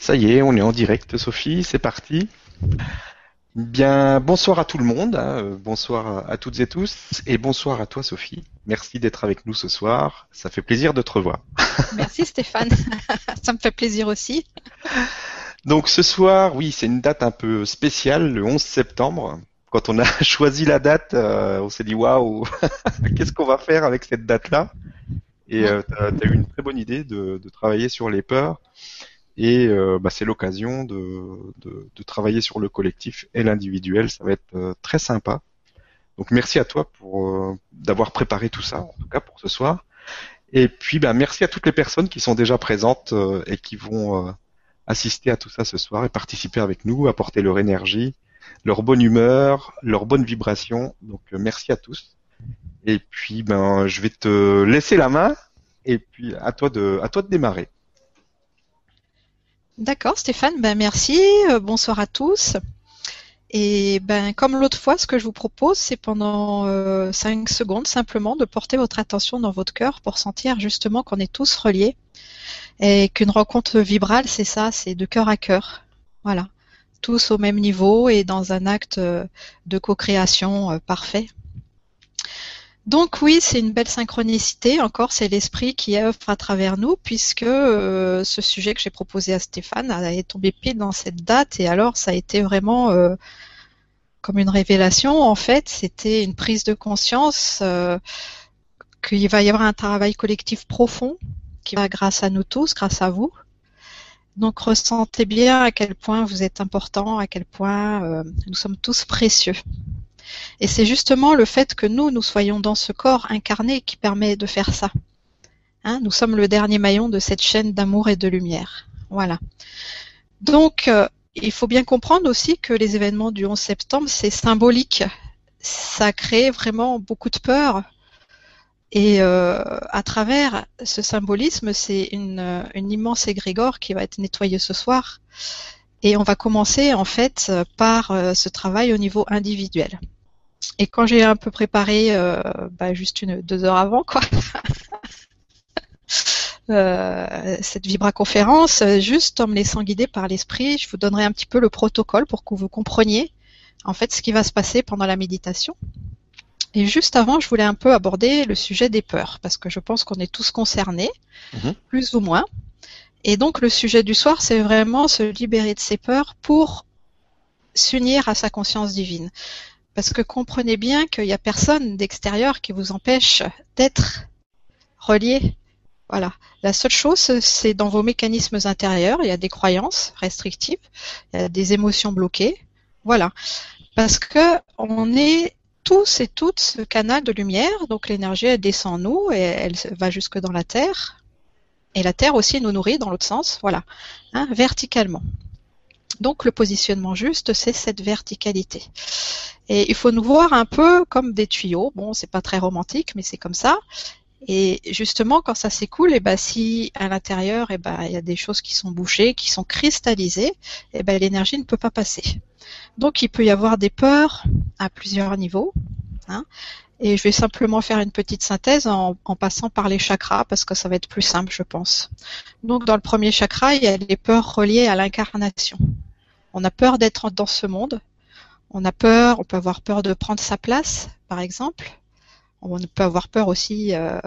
Ça y est, on est en direct, Sophie, c'est parti. Bien, bonsoir à tout le monde, hein, euh, bonsoir à toutes et tous, et bonsoir à toi, Sophie. Merci d'être avec nous ce soir. Ça fait plaisir de te revoir. Merci Stéphane, ça me fait plaisir aussi. Donc ce soir, oui, c'est une date un peu spéciale, le 11 septembre. Quand on a choisi la date, euh, on s'est dit waouh, qu'est-ce qu'on va faire avec cette date-là? Et euh, tu as, eu une très bonne idée de, de travailler sur les peurs et euh, bah, c'est l'occasion de, travailler sur le collectif et l'individuel. Ça va être euh, très sympa. Donc merci à toi pour euh, d'avoir préparé tout ça, en tout cas pour ce soir. Et puis bah, merci à toutes les personnes qui sont déjà présentes et qui vont assister à tout ça ce soir et participer avec nous, apporter leur énergie, leur bonne humeur, leur bonne vibration. Donc merci à tous. Et puis ben je vais te laisser la main et puis à toi à toi de démarrer. D'accord, Stéphane, ben merci. Euh, bonsoir à tous. Et ben comme l'autre fois, ce que je vous propose, c'est pendant euh, 5 secondes simplement de porter votre attention dans votre cœur pour sentir justement qu'on est tous reliés et qu'une rencontre vibrale, c'est ça, c'est de cœur à cœur. Voilà, tous au même niveau et dans un acte euh, de co-création euh, parfait. Donc oui, c'est une belle synchronicité. Encore, c'est l'esprit qui offre à travers nous, puisque euh, ce sujet que j'ai proposé à Stéphane est tombé pile dans cette date. Et alors, ça a été vraiment euh, comme une révélation. En fait, c'était une prise de conscience euh, qu'il va y avoir un travail collectif profond qui va grâce à nous tous, grâce à vous. Donc ressentez bien à quel point vous êtes important, à quel point nous sommes tous précieux. Et c'est justement le fait que nous, nous soyons dans ce corps incarné qui permet de faire ça. Hein, nous sommes le dernier maillon de cette chaîne d'amour et de lumière. Voilà. Donc, euh, il faut bien comprendre aussi que les événements du 11 septembre, c'est symbolique. Ça crée vraiment beaucoup de peur. Et euh, à travers ce symbolisme, c'est une, une immense égrégore qui va être nettoyée ce soir. Et on va commencer en fait par euh, ce travail au niveau individuel. Et quand j'ai un peu préparé, euh, bah, juste une deux heures avant, quoi, euh, cette vibra-conférence, juste en me laissant guider par l'esprit, je vous donnerai un petit peu le protocole pour que vous compreniez en fait ce qui va se passer pendant la méditation. Et juste avant, je voulais un peu aborder le sujet des peurs, parce que je pense qu'on est tous concernés, mhm. plus ou moins. Et donc le sujet du soir, c'est vraiment se libérer de ses peurs pour s'unir à sa conscience divine. Parce que comprenez bien qu'il n'y a personne d'extérieur qui vous empêche d'être relié. Voilà. La seule chose, c'est dans vos mécanismes intérieurs, il y a des croyances restrictives, il y a des émotions bloquées. Voilà. Parce que on est tous et toutes ce canal de lumière, donc l'énergie elle descend en nous et elle va jusque dans la terre. Et la terre aussi nous nourrit dans l'autre sens, voilà, hein, verticalement. Donc le positionnement juste, c'est cette verticalité. Et il faut nous voir un peu comme des tuyaux. Bon, c'est pas très romantique, mais c'est comme ça. Et justement, quand ça s'écoule, et eh ben, si à l'intérieur, et eh ben, il y a des choses qui sont bouchées, qui sont cristallisées, et eh ben, l'énergie ne peut pas passer. Donc, il peut y avoir des peurs à plusieurs niveaux. Hein. Et je vais simplement faire une petite synthèse en, en, passant par les chakras parce que ça va être plus simple, je pense. Donc, dans le premier chakra, il y a les peurs reliées à l'incarnation. On a peur d'être dans ce monde, on a peur, on peut avoir peur de prendre sa place, par exemple. On peut avoir peur aussi euh,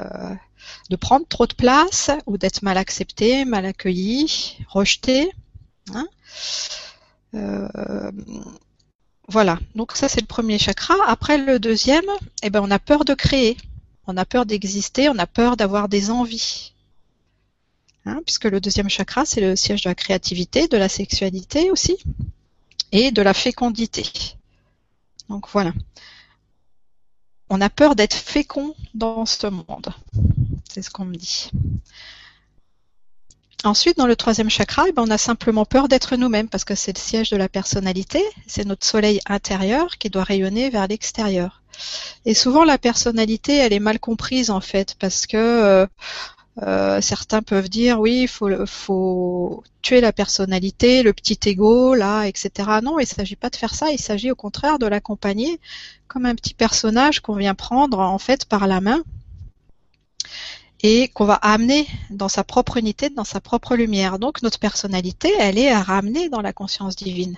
de prendre trop de place ou d'être mal accepté, mal accueilli, rejeté. Hein. Euh, voilà, donc ça c'est le premier chakra. Après le deuxième, eh ben, on a peur de créer, on a peur d'exister, on a peur d'avoir des envies. Hein, puisque le deuxième chakra, c'est le siège de la créativité, de la sexualité aussi et de la fécondité. Donc voilà. On a peur d'être fécond dans ce monde. C'est ce qu'on me dit. Ensuite, dans le troisième chakra, eh ben, on a simplement peur d'être nous-mêmes parce que c'est le siège de la personnalité, c'est notre soleil intérieur qui doit rayonner vers l'extérieur. Et souvent, la personnalité, elle est mal comprise en fait parce que euh, euh, certains peuvent dire oui, il faut, faut tuer la personnalité, le petit ego, là, etc. Non, il ne s'agit pas de faire ça. Il s'agit au contraire de l'accompagner comme un petit personnage qu'on vient prendre en fait par la main et qu'on va amener dans sa propre unité, dans sa propre lumière. Donc notre personnalité, elle est à ramener dans la conscience divine.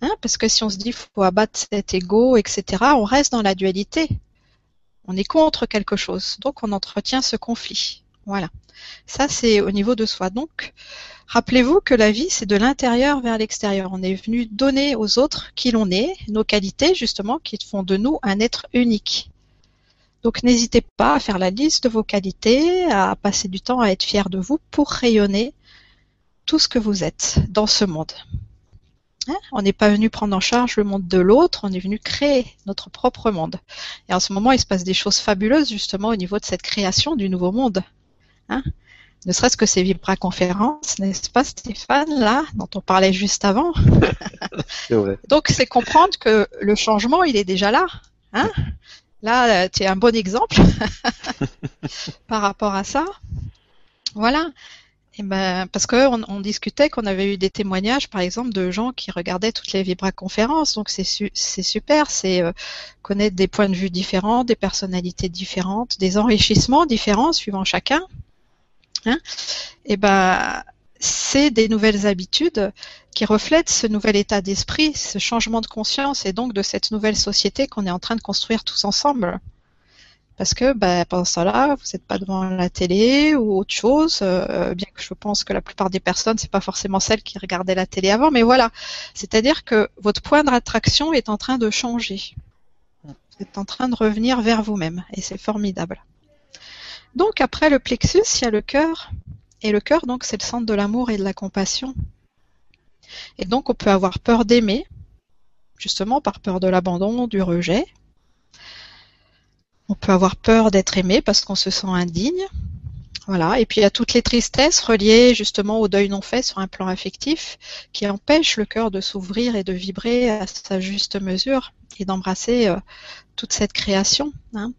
Hein, parce que si on se dit faut abattre cet ego, etc., on reste dans la dualité. On est contre quelque chose. Donc on entretient ce conflit. Voilà. Ça, c'est au niveau de soi. Donc, rappelez-vous que la vie, c'est de l'intérieur vers l'extérieur. On est venu donner aux autres qui l'on est, nos qualités, justement, qui font de nous un être unique. Donc, n'hésitez pas à faire la liste de vos qualités, à passer du temps à être fier de vous pour rayonner tout ce que vous êtes dans ce monde. Hein on n'est pas venu prendre en charge le monde de l'autre, on est venu créer notre propre monde. Et en ce moment, il se passe des choses fabuleuses justement au niveau de cette création du nouveau monde. Hein ne serait-ce que ces vibra-conférences, n'est-ce pas Stéphane, là, dont on parlait juste avant? Vrai. Donc c'est comprendre que le changement, il est déjà là. Hein? Là, tu es un bon exemple par rapport à ça. Voilà. Et ben, parce qu'on on discutait qu'on avait eu des témoignages, par exemple, de gens qui regardaient toutes les vibra-conférences. Donc c'est super, c'est euh, connaître des points de vue différents, des personnalités différentes, des enrichissements différents suivant chacun. Hein, et ben c'est des nouvelles habitudes qui reflètent ce nouvel état d'esprit, ce changement de conscience et donc de cette nouvelle société qu'on est en train de construire tous ensemble. Parce que ben, pendant ce temps-là, vous n'êtes pas devant la télé ou autre chose, euh, bien que je pense que la plupart des personnes, c'est pas forcément celles qui regardaient la télé avant, mais voilà. C'est-à-dire que votre point de est en train de changer. Vous êtes en train de revenir vers vous-même et c'est formidable. Donc après le plexus, il y a le cœur. Et le cœur, donc, c'est le centre de l'amour et de la compassion. Et donc, on peut avoir peur d'aimer, justement par peur de l'abandon, du rejet. On peut avoir peur d'être aimé parce qu'on se sent indigne. Voilà. Et puis il y a toutes les tristesses reliées justement au deuil non fait sur un plan affectif qui empêchent le cœur de s'ouvrir et de vibrer à sa juste mesure et d'embrasser euh, toute cette création. Hein.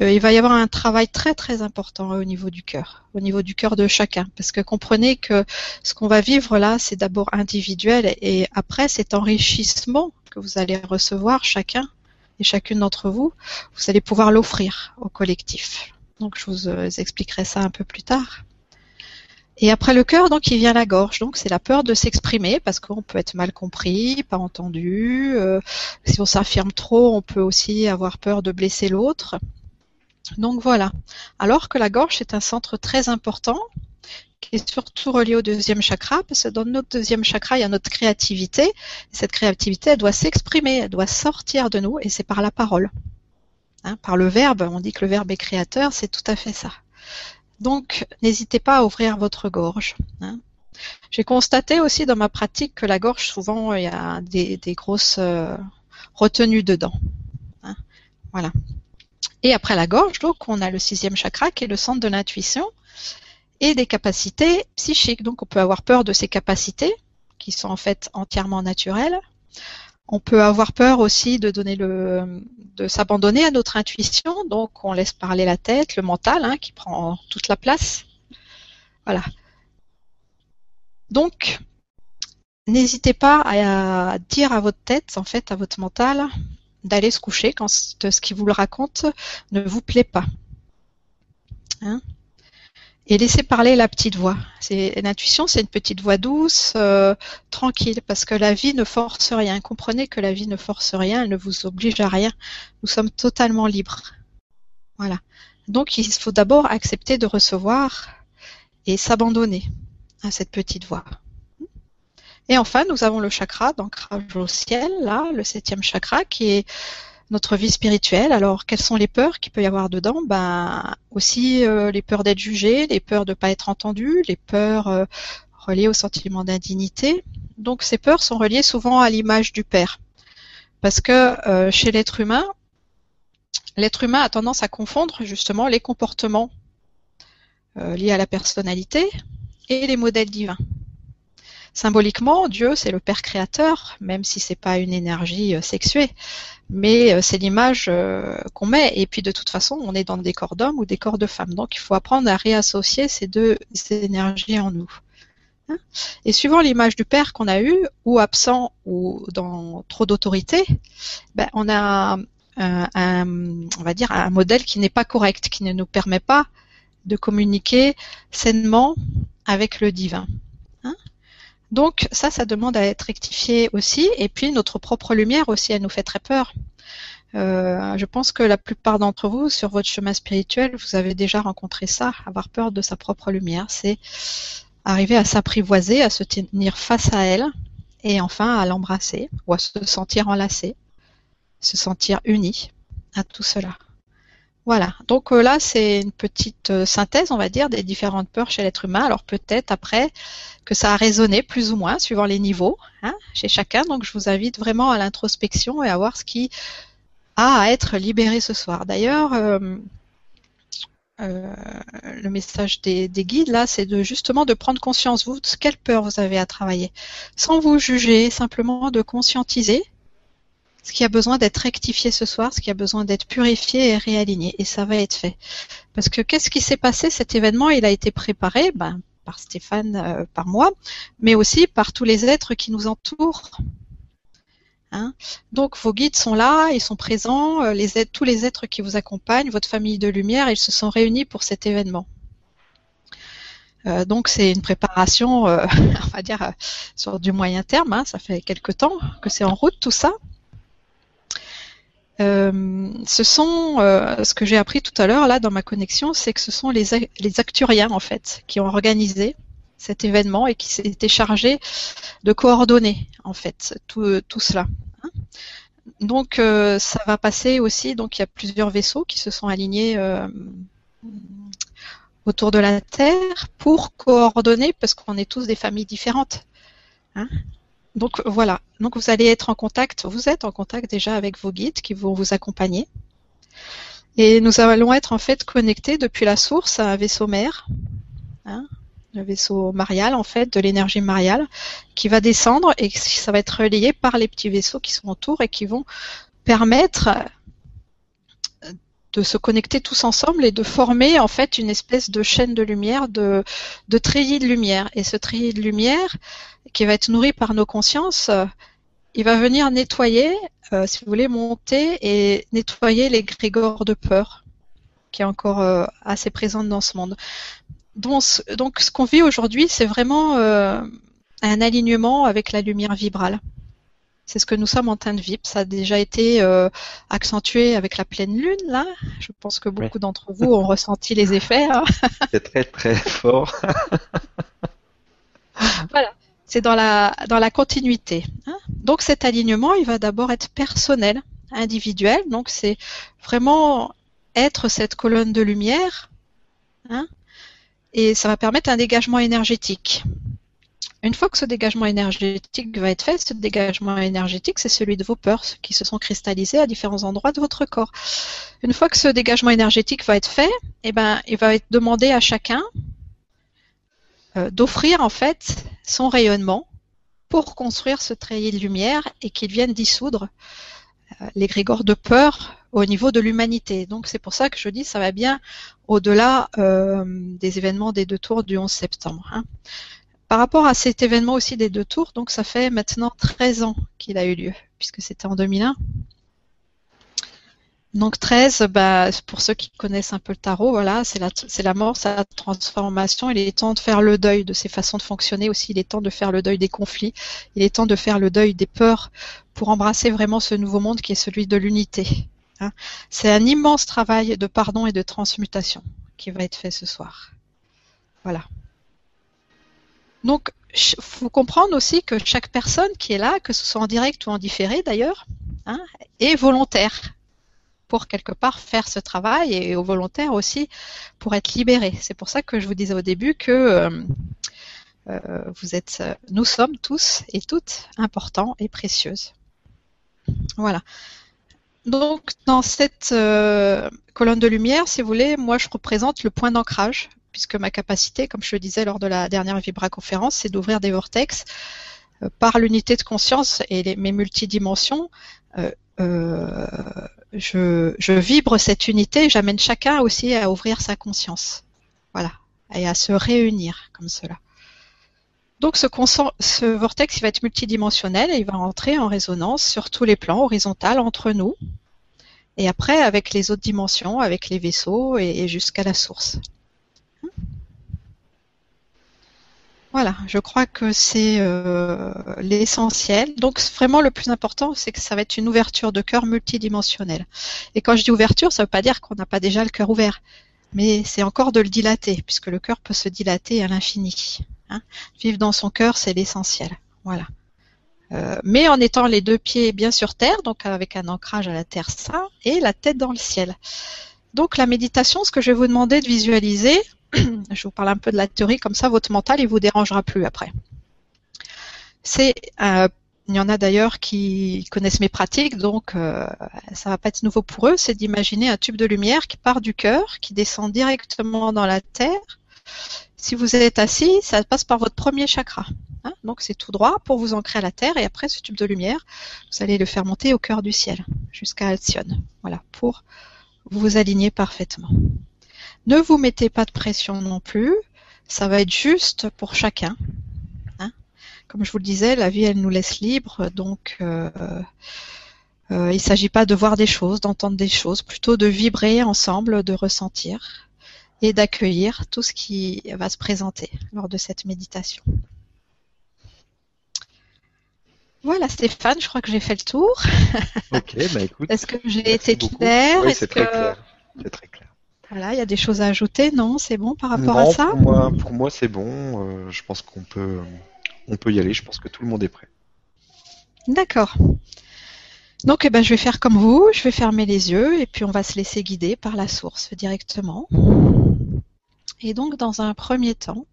Euh, il va y avoir un travail très très important au niveau du cœur, au niveau du cœur de chacun, parce que comprenez que ce qu'on va vivre là, c'est d'abord individuel et après cet enrichissement que vous allez recevoir chacun et chacune d'entre vous, vous allez pouvoir l'offrir au collectif. Donc je vous euh, expliquerai ça un peu plus tard. Et après le cœur, donc il vient la gorge. Donc c'est la peur de s'exprimer parce qu'on peut être mal compris, pas entendu. Euh, si on s'affirme trop, on peut aussi avoir peur de blesser l'autre. Donc voilà. Alors que la gorge est un centre très important qui est surtout relié au deuxième chakra, parce que dans notre deuxième chakra, il y a notre créativité. Et cette créativité, elle doit s'exprimer, elle doit sortir de nous, et c'est par la parole. Hein, par le verbe, on dit que le verbe est créateur, c'est tout à fait ça. Donc, n'hésitez pas à ouvrir votre gorge. Hein. J'ai constaté aussi dans ma pratique que la gorge, souvent, il y a des, grosses euh, retenues dedans. Hein. Voilà. Et après la gorge, donc, on a le sixième chakra qui est le centre de l'intuition et des capacités psychiques. Donc, on peut avoir peur de ces capacités qui sont en fait entièrement naturelles. On peut avoir peur aussi de donner le, de s'abandonner à notre intuition. Donc, on laisse parler la tête, le mental, hein, qui prend toute la place. Voilà. Donc, n'hésitez pas à dire à votre tête, en fait, à votre mental, d'aller se coucher quand ce qu'il vous le raconte ne vous plaît pas. Hein et laissez parler la petite voix. L'intuition, c'est une petite voix douce, euh, tranquille, parce que la vie ne force rien. Comprenez que la vie ne force rien, elle ne vous oblige à rien. Nous sommes totalement libres. Voilà. Donc il faut d'abord accepter de recevoir et s'abandonner à cette petite voix. Et enfin, nous avons le chakra d'ancrage au ciel, là, le septième chakra, qui est notre vie spirituelle. Alors, quelles sont les peurs qu'il peut y avoir dedans? Ben, aussi euh, les peurs d'être jugé, les peurs de ne pas être entendu, les peurs euh, reliées au sentiment d'indignité. Donc, ces peurs sont reliées souvent à l'image du père, parce que euh, chez l'être humain, l'être humain a tendance à confondre justement les comportements liés à la personnalité et les modèles divins. Symboliquement, Dieu, c'est le Père créateur, même si c'est pas une énergie euh, sexuée, mais euh, c'est l'image euh, qu'on met. Et puis de toute façon, on est dans des corps d'hommes ou des corps de femmes. Donc il faut apprendre à réassocier ces deux énergies en nous. Hein et suivant l'image du Père qu'on a eu, ou absent, ou dans trop d'autorité, ben, on a un, on va dire un modèle qui n'est pas correct, qui ne nous permet pas de communiquer sainement avec le divin. Hein. Donc ça, ça demande à être rectifié aussi. Et puis notre propre lumière aussi, elle nous fait très peur. Euh, je pense que la plupart d'entre vous, sur votre chemin spirituel, vous avez déjà rencontré ça, avoir peur de sa propre lumière. C'est arriver à s'apprivoiser, à se tenir face à elle, et enfin à l'embrasser, ou à se sentir enlacé, se sentir uni à tout cela. Voilà, donc euh, là c'est une petite euh, synthèse, on va dire, des différentes peurs chez l'être humain. Alors peut-être après que ça a résonné plus ou moins suivant les niveaux hein, chez chacun. Donc je vous invite vraiment à l'introspection et à voir ce qui a à être libéré ce soir. D'ailleurs, euh, le message des, des guides là, c'est de justement de prendre conscience vous de quelle peur vous avez à travailler, sans vous juger, simplement de conscientiser ce qui a besoin d'être rectifié ce soir, ce qui a besoin d'être purifié et réaligné. Et ça va être fait. Parce que qu'est-ce qui s'est passé? Cet événement, il a été préparé ben, par Stéphane, euh, par moi, mais aussi par tous les êtres qui nous entourent. Hein? Donc vos guides sont là, ils sont présents, euh, tous les êtres qui vous accompagnent, votre famille de lumière, ils se sont réunis pour cet événement. Euh, donc c'est une préparation, on va dire, sur du moyen terme. Hein, ça fait quelque temps que c'est en route tout ça. Euh, ce sont, euh, ce que j'ai appris tout à l'heure là dans ma connexion, c'est que ce sont les, acturiens en fait qui ont organisé cet événement et qui s'étaient chargés de coordonner en fait tout, tout cela. Hein. donc euh, ça va passer aussi, donc il y a plusieurs vaisseaux qui se sont alignés autour de la Terre pour coordonner parce qu'on est tous des familles différentes. Hein donc voilà, donc vous allez être en contact, vous êtes en contact déjà avec vos guides qui vont vous accompagner. Et nous allons être en fait connectés depuis la source à un vaisseau mère, hein, le vaisseau marial en fait, de l'énergie mariale, qui va descendre et ça va être relié par les petits vaisseaux qui sont autour et qui vont permettre de se connecter tous ensemble et de former en fait une espèce de chaîne de lumière, de, de treillis de lumière. Et ce treillis de lumière, qui va être nourri par nos consciences, euh, il va venir nettoyer, euh, si vous voulez, monter et nettoyer les grégores de peur qui est encore euh, assez présente dans ce monde. Donc, donc ce qu'on vit aujourd'hui, c'est vraiment un alignement avec la lumière vibrale. C'est ce que nous sommes en train de vivre. Ça a déjà été euh, accentué avec la pleine lune, là. Je pense que beaucoup d'entre vous ont ressenti les effets. Hein. C'est très très fort. voilà, c'est dans la, dans la continuité. Hein. Donc cet alignement, il va d'abord être personnel, individuel. Donc c'est vraiment être cette colonne de lumière. Hein, et ça va permettre un dégagement énergétique. Une fois que ce dégagement énergétique va être fait, ce dégagement énergétique, c'est celui de vos peurs qui se sont cristallisées à différents endroits de votre corps. Une fois que ce dégagement énergétique va être fait, eh ben, il va être demandé à chacun euh, d'offrir en fait son rayonnement pour construire ce treillis de lumière et qu'il vienne dissoudre euh, les grégores de peur au niveau de l'humanité. Donc c'est pour ça que je dis ça va bien au-delà euh, des événements des deux tours du 11 septembre. Hein. Par rapport à cet événement aussi des deux tours, donc ça fait maintenant 13 ans qu'il a eu lieu, puisque c'était en 2001. Donc 13, bah, pour ceux qui connaissent un peu le tarot, voilà, c'est la, mort, c'est la transformation. Il est temps de faire le deuil de ces façons de fonctionner aussi. Il est temps de faire le deuil des conflits. Il est temps de faire le deuil des peurs pour embrasser vraiment ce nouveau monde qui est celui de l'unité. Hein. C'est un immense travail de pardon et de transmutation qui va être fait ce soir. Voilà. Donc, il faut comprendre aussi que chaque personne qui est là, que ce soit en direct ou en différé d'ailleurs, hein, est volontaire pour quelque part faire ce travail et au volontaire aussi pour être libéré. C'est pour ça que je vous disais au début que euh, euh, vous êtes, nous sommes tous et toutes importants et précieuses. Voilà. Donc dans cette euh, colonne de lumière, si vous voulez, moi je représente le point d'ancrage puisque ma capacité, comme je le disais lors de la dernière Vibra-conférence, c'est d'ouvrir des vortex euh, par l'unité de conscience et mes multidimensions. Euh, euh, je, je, vibre cette unité, j'amène chacun aussi à ouvrir sa conscience. Voilà. Et à se réunir comme cela. Donc ce, ce vortex il va être multidimensionnel et il va entrer en résonance sur tous les plans, horizontal entre nous, et après avec les autres dimensions, avec les vaisseaux et jusqu'à la source. Voilà, je crois que c'est euh, l'essentiel. Donc vraiment le plus important, c'est que ça va être une ouverture de cœur multidimensionnelle. Et quand je dis ouverture, ça ne veut pas dire qu'on n'a pas déjà le cœur ouvert, mais c'est encore de le dilater, puisque le cœur peut se dilater à l'infini. Hein. Vivre dans son cœur, c'est l'essentiel. Voilà. Euh, mais en étant les deux pieds bien sur terre, donc avec un ancrage à la terre ça, et la tête dans le ciel. Donc la méditation, ce que je vais vous demander de visualiser, je vous parle un peu de la théorie, comme ça votre mental il vous dérangera plus après. Euh, il y en a d'ailleurs qui connaissent mes pratiques, donc euh, ça va pas être nouveau pour eux, c'est d'imaginer un tube de lumière qui part du cœur, qui descend directement dans la terre. Si vous êtes assis, ça passe par votre premier chakra. Hein. donc c'est tout droit pour vous ancrer à la terre et après ce tube de lumière, vous allez le faire monter au cœur du ciel jusqu'à Alcyone. Voilà, pour vous aligner parfaitement. Ne vous mettez pas de pression non plus. Ça va être juste pour chacun. Hein. Comme je vous le disais, la vie, elle nous laisse libre. Donc, euh, euh, il ne s'agit pas de voir des choses, d'entendre des choses, plutôt de vibrer ensemble, de ressentir et d'accueillir tout ce qui va se présenter lors de cette méditation. Voilà Stéphane, je crois que j'ai fait le tour. Ok, bah écoute. Est-ce que j'ai été claire? Oui, c'est très clair. C'est très clair. Voilà, il y a des choses à ajouter, non? C'est bon par rapport à ça? pour moi, pour moi c'est bon. Euh, je pense qu'on peut, on peut y aller. Je pense que tout le monde est prêt. D'accord. Donc, eh ben, je vais faire comme vous. Je vais fermer les yeux et puis on va se laisser guider par la source directement. Et donc, dans un premier temps,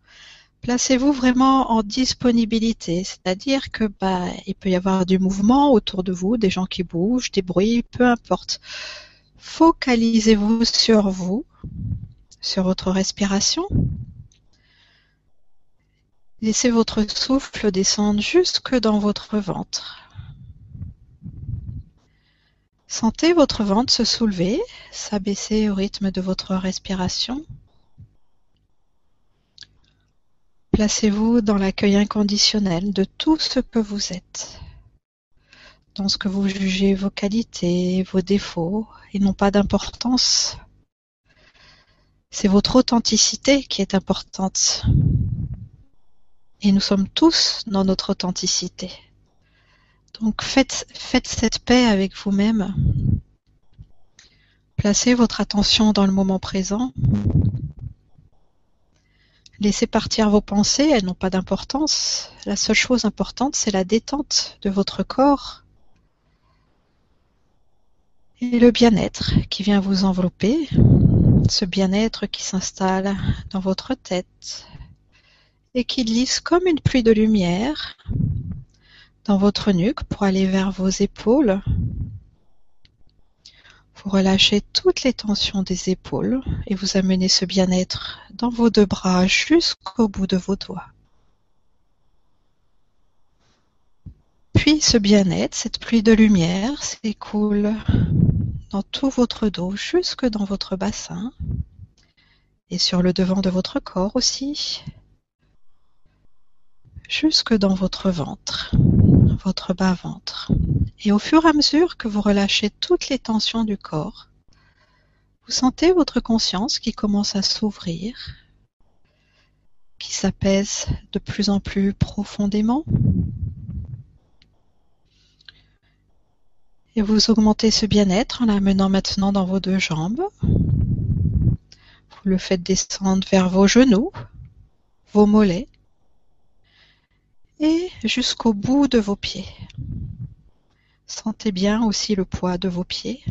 placez-vous vraiment en disponibilité, c'est-à-dire que bah, il peut y avoir du mouvement autour de vous, des gens qui bougent, des bruits, peu importe. Focalisez-vous sur vous, sur votre respiration. Laissez votre souffle descendre jusque dans votre ventre. Sentez votre ventre se soulever, s'abaisser au rythme de votre respiration. Placez-vous dans l'accueil inconditionnel de tout ce que vous êtes, que vous jugez vos qualités, vos défauts, et n'ont pas d'importance. C'est votre authenticité qui est importante. Et nous sommes tous dans notre authenticité. Donc faites cette paix avec vous-même. Placez votre attention dans le moment présent. Laissez partir vos pensées, elles n'ont pas d'importance. La seule chose importante, c'est la détente de votre corps et le bien-être qui vient vous envelopper, ce bien-être qui s'installe dans votre tête et qui glisse comme une pluie de lumière dans votre nuque pour aller vers vos épaules. Vous relâchez toutes les tensions des épaules et vous amenez ce bien-être dans vos deux bras jusqu'au bout de vos doigts. Puis ce bien-être, cette pluie de lumière s'écoule dans tout votre dos jusque dans votre bassin et sur le devant de votre corps aussi, jusque dans votre ventre, votre bas-ventre. Et au fur et à mesure que vous relâchez toutes les tensions du corps, vous sentez votre conscience qui commence à s'ouvrir, qui s'apaise de plus en plus profondément Et vous augmentez ce bien-être en l'amenant maintenant dans vos deux jambes. Vous le faites descendre vers vos genoux, vos mollets et jusqu'au bout de vos pieds. Sentez bien aussi le poids de vos pieds.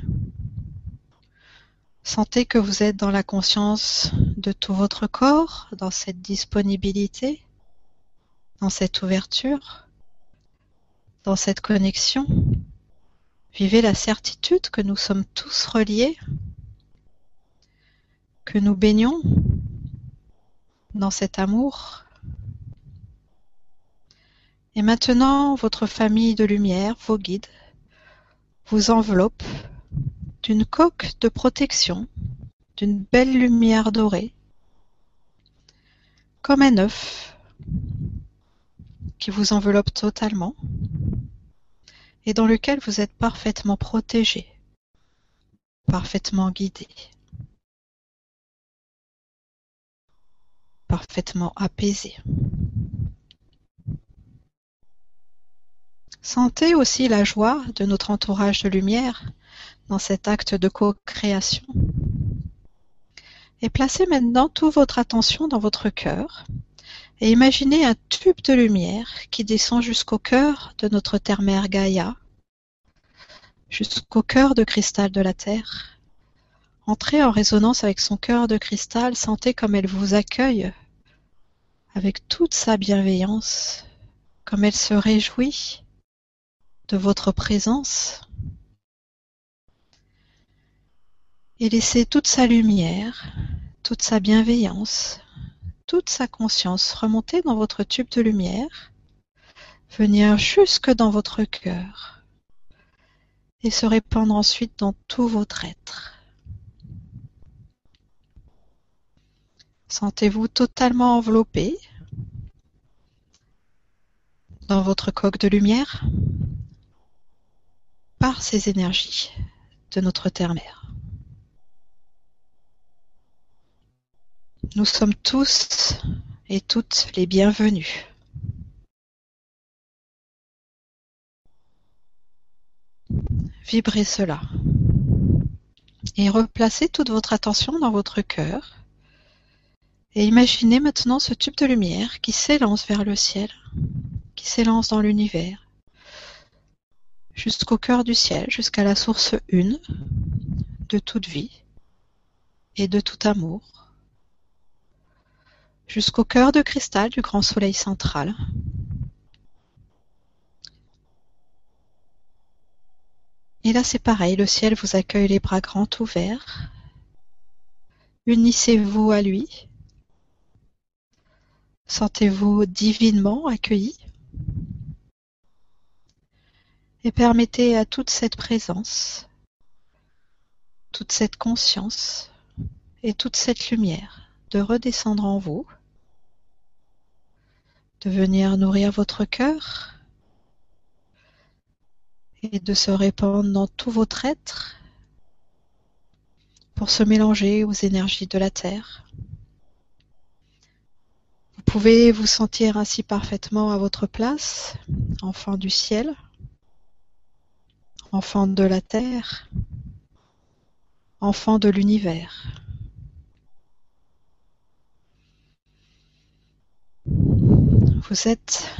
Sentez que vous êtes dans la conscience de tout votre corps, dans cette disponibilité, dans cette ouverture, dans cette connexion. Vivez la certitude que nous sommes tous reliés, que nous baignons dans cet amour. Et maintenant, votre famille de lumière, vos guides, vous enveloppe d'une coque de protection, d'une belle lumière dorée, comme un œuf qui vous enveloppe totalement et dans lequel vous êtes parfaitement protégé, parfaitement guidé, parfaitement apaisé. Sentez aussi la joie de notre entourage de lumière dans cet acte de co-création. Et placez maintenant toute votre attention dans votre cœur et imaginez un tube de lumière qui descend jusqu'au cœur de notre terre-mère Gaïa, jusqu'au cœur de cristal de la Terre. Entrez en résonance avec son cœur de cristal, sentez comme elle vous accueille avec toute sa bienveillance, comme elle se réjouit de votre présence. Et laissez toute sa lumière, toute sa bienveillance, toute sa conscience remonter dans votre tube de lumière, venir jusque dans votre cœur et se répandre ensuite dans tout votre être. Sentez-vous totalement enveloppé dans votre coque de lumière par ces énergies de notre terre-mère. Nous sommes tous et toutes les bienvenus. Vibrez cela et replacez toute votre attention dans votre cœur et imaginez maintenant ce tube de lumière qui s'élance vers le ciel, qui s'élance dans l'univers, jusqu'au cœur du ciel, jusqu'à la source une de toute vie et de tout amour jusqu'au cœur de cristal du grand soleil central. Et là c'est pareil, le ciel vous accueille les bras grands ouverts. Unissez-vous à lui. Sentez-vous divinement accueilli. Et permettez à toute cette présence, toute cette conscience et toute cette lumière de redescendre en vous de venir nourrir votre cœur et de se répandre dans tout votre être pour se mélanger aux énergies de la Terre. Vous pouvez vous sentir ainsi parfaitement à votre place, enfant du ciel, enfant de la Terre, enfant de l'univers. Vous êtes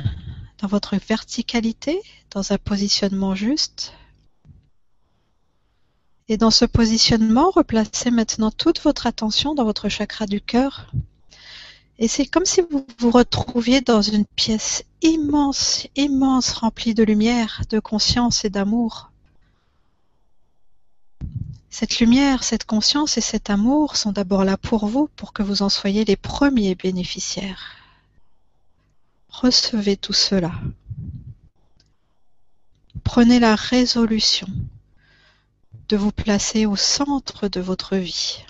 dans votre verticalité, dans un positionnement juste. Et dans ce positionnement, replacez maintenant toute votre attention dans votre chakra du cœur. Et c'est comme si vous vous retrouviez dans une pièce immense, immense, remplie de lumière, de conscience et d'amour. Cette lumière, cette conscience et cet amour sont d'abord là pour vous, pour que vous en soyez les premiers bénéficiaires. Recevez tout cela. Prenez la résolution de vous placer au centre de votre vie,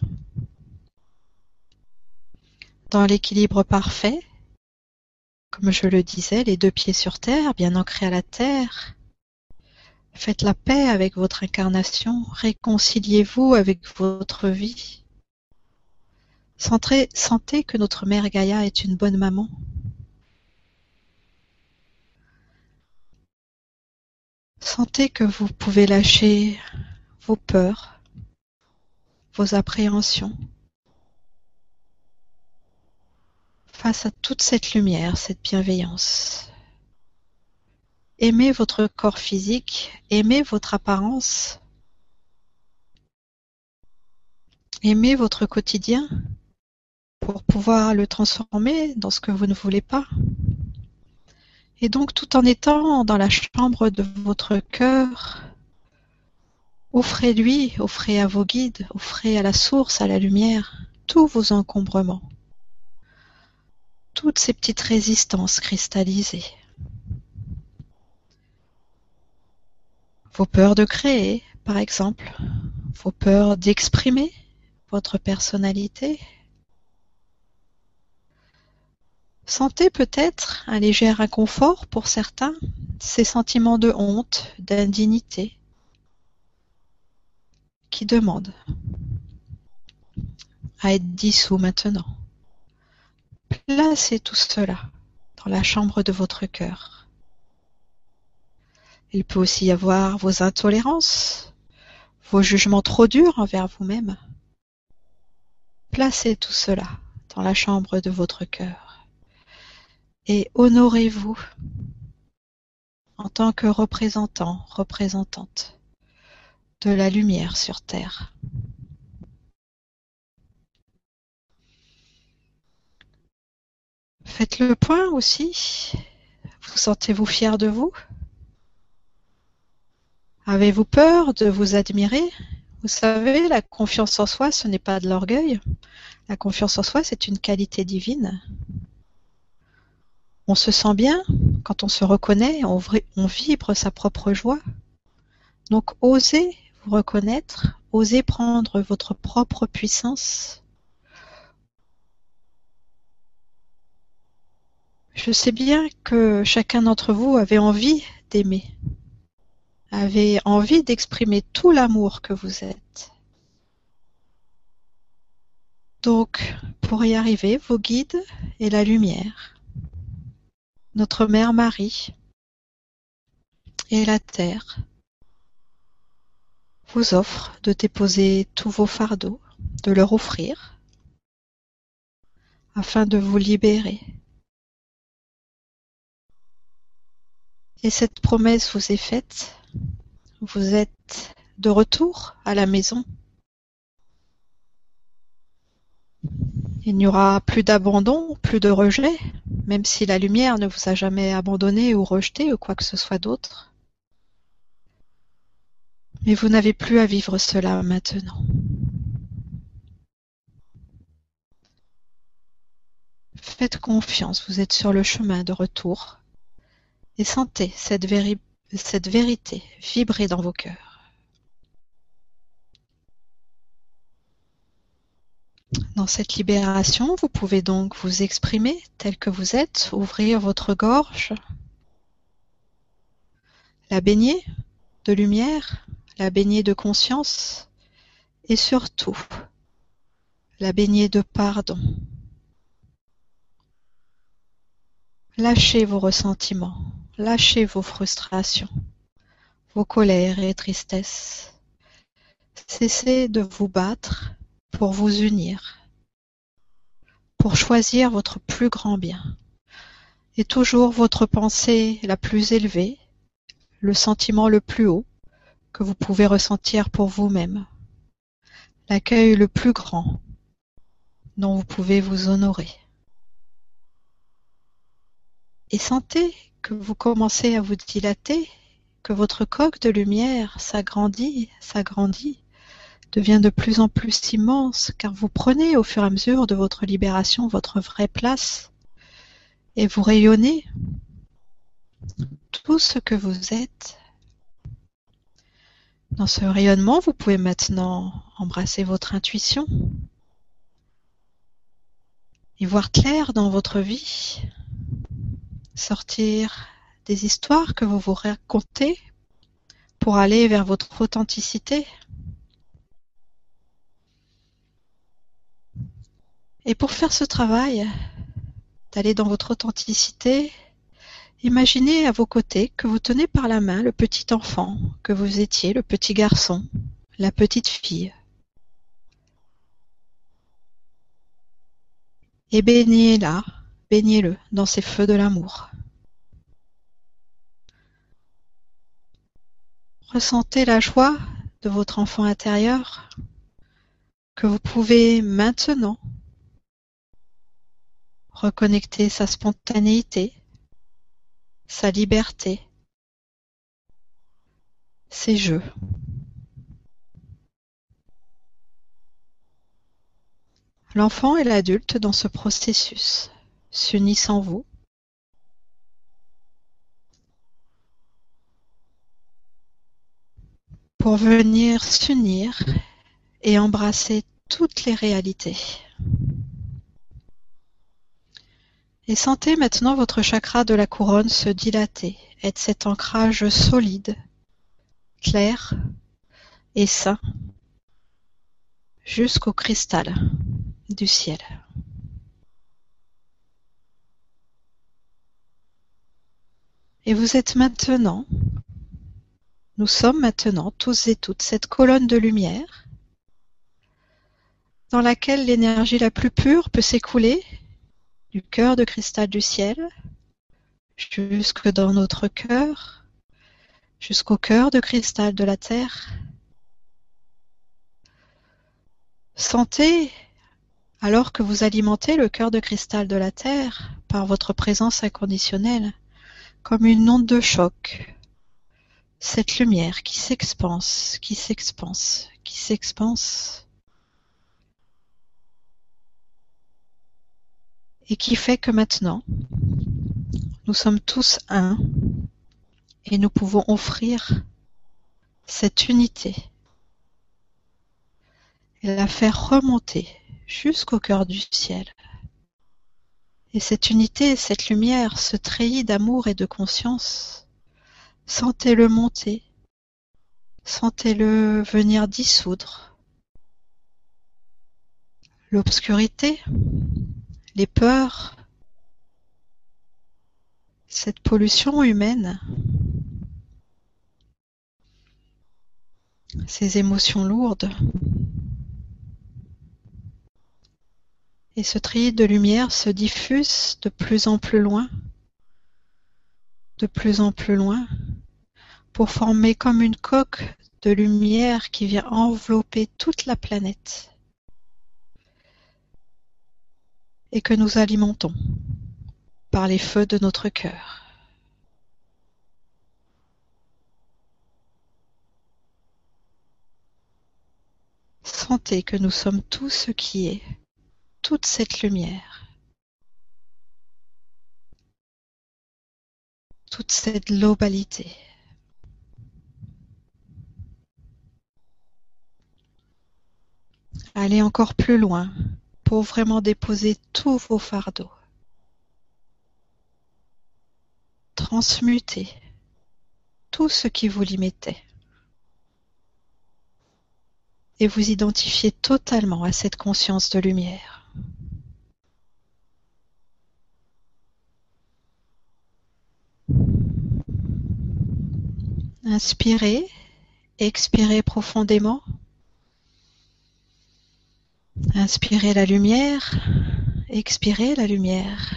dans l'équilibre parfait, comme je le disais, les deux pieds sur terre, bien ancrés à la terre. Faites la paix avec votre incarnation, réconciliez-vous avec votre vie. Sentez, que notre mère Gaïa est une bonne maman. Sentez que vous pouvez lâcher vos peurs, vos appréhensions face à toute cette lumière, cette bienveillance. Aimez votre corps physique, aimez votre apparence, aimez votre quotidien pour pouvoir le transformer dans ce que vous ne voulez pas. Et donc tout en étant dans la chambre de votre cœur, offrez-lui, offrez à vos guides, offrez à la source, à la lumière, tous vos encombrements, toutes ces petites résistances cristallisées, vos peurs de créer, par exemple, vos peurs d'exprimer votre personnalité, Sentez peut-être un léger inconfort pour certains, ces sentiments de honte, d'indignité, qui demandent à être dissous maintenant. Placez tout cela dans la chambre de votre cœur. Il peut aussi y avoir vos intolérances, vos jugements trop durs envers vous-même. Placez tout cela dans la chambre de votre cœur et honorez-vous en tant que représentant, représentante de la lumière sur Terre. Faites le point aussi. Vous sentez-vous fier de vous? Avez-vous peur de vous admirer? Vous savez, la confiance en soi, ce n'est pas de l'orgueil. La confiance en soi, c'est une qualité divine. On se sent bien quand on se reconnaît, on, vibre sa propre joie. Donc osez vous reconnaître, osez prendre votre propre puissance Je sais bien que chacun d'entre vous avait envie d'aimer, avait envie d'exprimer tout l'amour que vous êtes. Donc, pour y arriver, vos guides et la lumière, notre Mère Marie et la Terre vous offrent de déposer tous vos fardeaux, de leur offrir, afin de vous libérer Et cette promesse vous est faite. Vous êtes de retour à la maison. Il n'y aura plus d'abandon, plus de rejet, même si la lumière ne vous a jamais abandonné ou rejeté ou quoi que ce soit d'autre. Mais vous n'avez plus à vivre cela maintenant. Faites confiance, vous êtes sur le chemin de retour et sentez cette, vérité vibrer dans vos cœurs. Dans cette libération, vous pouvez donc vous exprimer tel que vous êtes, ouvrir votre gorge, la baigner de lumière, la baigner de conscience et surtout la baigner de pardon. Lâchez vos ressentiments, Lâchez vos frustrations, vos colères et tristesses. Cessez de vous battre pour vous unir, pour choisir votre plus grand bien. Et toujours votre pensée la plus élevée, le sentiment le plus haut que vous pouvez ressentir pour vous-même, l'accueil le plus grand dont vous pouvez vous honorer. Et sentez que vous commencez à vous dilater, que votre coque de lumière s'agrandit, s'agrandit, devient de plus en plus immense, car vous prenez au fur et à mesure de votre libération votre vraie place, et vous rayonnez tout ce que vous êtes. Dans ce rayonnement, vous pouvez maintenant embrasser votre intuition et voir clair dans votre vie, sortir des histoires que vous vous racontez pour aller vers votre authenticité. Et pour faire ce travail, d'aller dans votre authenticité, imaginez à vos côtés que vous tenez par la main le petit enfant que vous étiez, le petit garçon, la petite fille. Et baignez-la Baignez-le dans ces feux de l'amour. Ressentez la joie de votre enfant intérieur que vous pouvez maintenant reconnecter sa spontanéité, sa liberté, ses jeux. L'enfant et l'adulte dans ce processus s'unissent en vous pour venir s'unir et embrasser toutes les réalités. Et sentez maintenant votre chakra de la couronne se dilater, être cet ancrage solide, clair et sain jusqu'au cristal du ciel. Et vous êtes maintenant Nous sommes maintenant tous et toutes cette colonne de lumière dans laquelle l'énergie la plus pure peut s'écouler du cœur de cristal du ciel jusque dans notre cœur, jusqu'au cœur de cristal de la terre. Sentez, alors que vous alimentez le cœur de cristal de la terre par votre présence inconditionnelle, comme une onde de choc, cette lumière qui s'expanse, qui s'expanse, qui s'expanse, et qui fait que maintenant, nous sommes tous un et nous pouvons offrir cette unité et la faire remonter jusqu'au cœur du ciel. Et cette unité, cette lumière, ce treillis d'amour et de conscience, sentez-le monter, sentez-le venir dissoudre l'obscurité, les peurs, cette pollution humaine, ces émotions lourdes. Et ce tri de lumière se diffuse de plus en plus loin, de plus en plus loin, pour former comme une coque de lumière qui vient envelopper toute la planète et que nous alimentons par les feux de notre cœur. Sentez que nous sommes tout ce qui est toute cette lumière, toute cette globalité. Allez encore plus loin pour vraiment déposer tous vos fardeaux. Transmutez tout ce qui vous limitait et vous identifiez totalement à cette conscience de lumière. Inspirez, expirez profondément. Inspirez la lumière, expirez la lumière.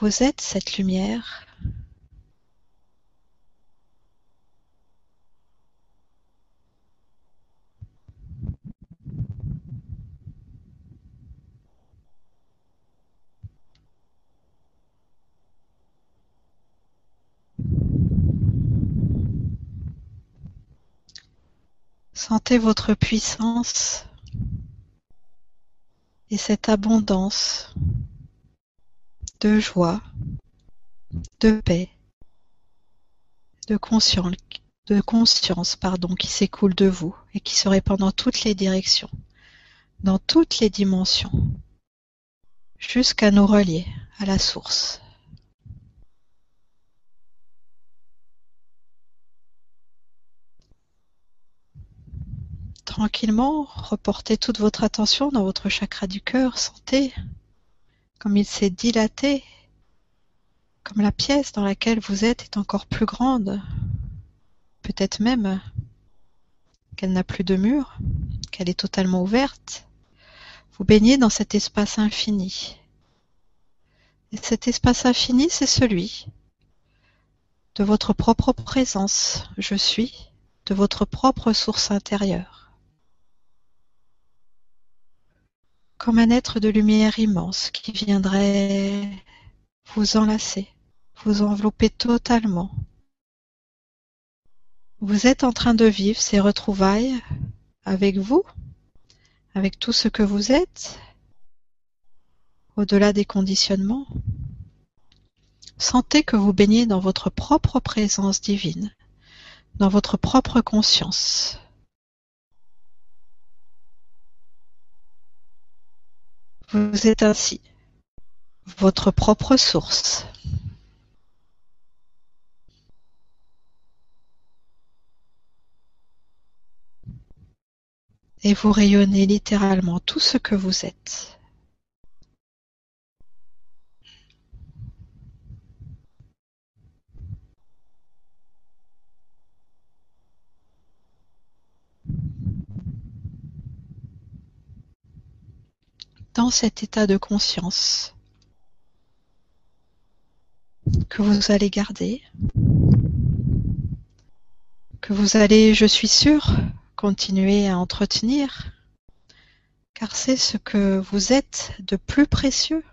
Vous êtes cette lumière. Sentez votre puissance et cette abondance de joie, de paix, de conscience, pardon, qui s'écoule de vous et qui se répand dans toutes les directions, dans toutes les dimensions, jusqu'à nous relier à la source. Tranquillement, reportez toute votre attention dans votre chakra du cœur, sentez comme il s'est dilaté, comme la pièce dans laquelle vous êtes est encore plus grande, peut-être même qu'elle n'a plus de mur, qu'elle est totalement ouverte. Vous baignez dans cet espace infini. Et cet espace infini, c'est celui de votre propre présence, je suis, de votre propre source intérieure. Comme un être de lumière immense qui viendrait vous enlacer, vous envelopper totalement. Vous êtes en train de vivre ces retrouvailles avec vous, avec tout ce que vous êtes, au-delà des conditionnements. Sentez que vous baignez dans votre propre présence divine, dans votre propre conscience. Vous êtes ainsi votre propre source. Et vous rayonnez littéralement tout ce que vous êtes. Dans cet état de conscience que vous allez garder, que vous allez, je suis sûre, continuer à entretenir, car c'est ce que vous êtes de plus précieux.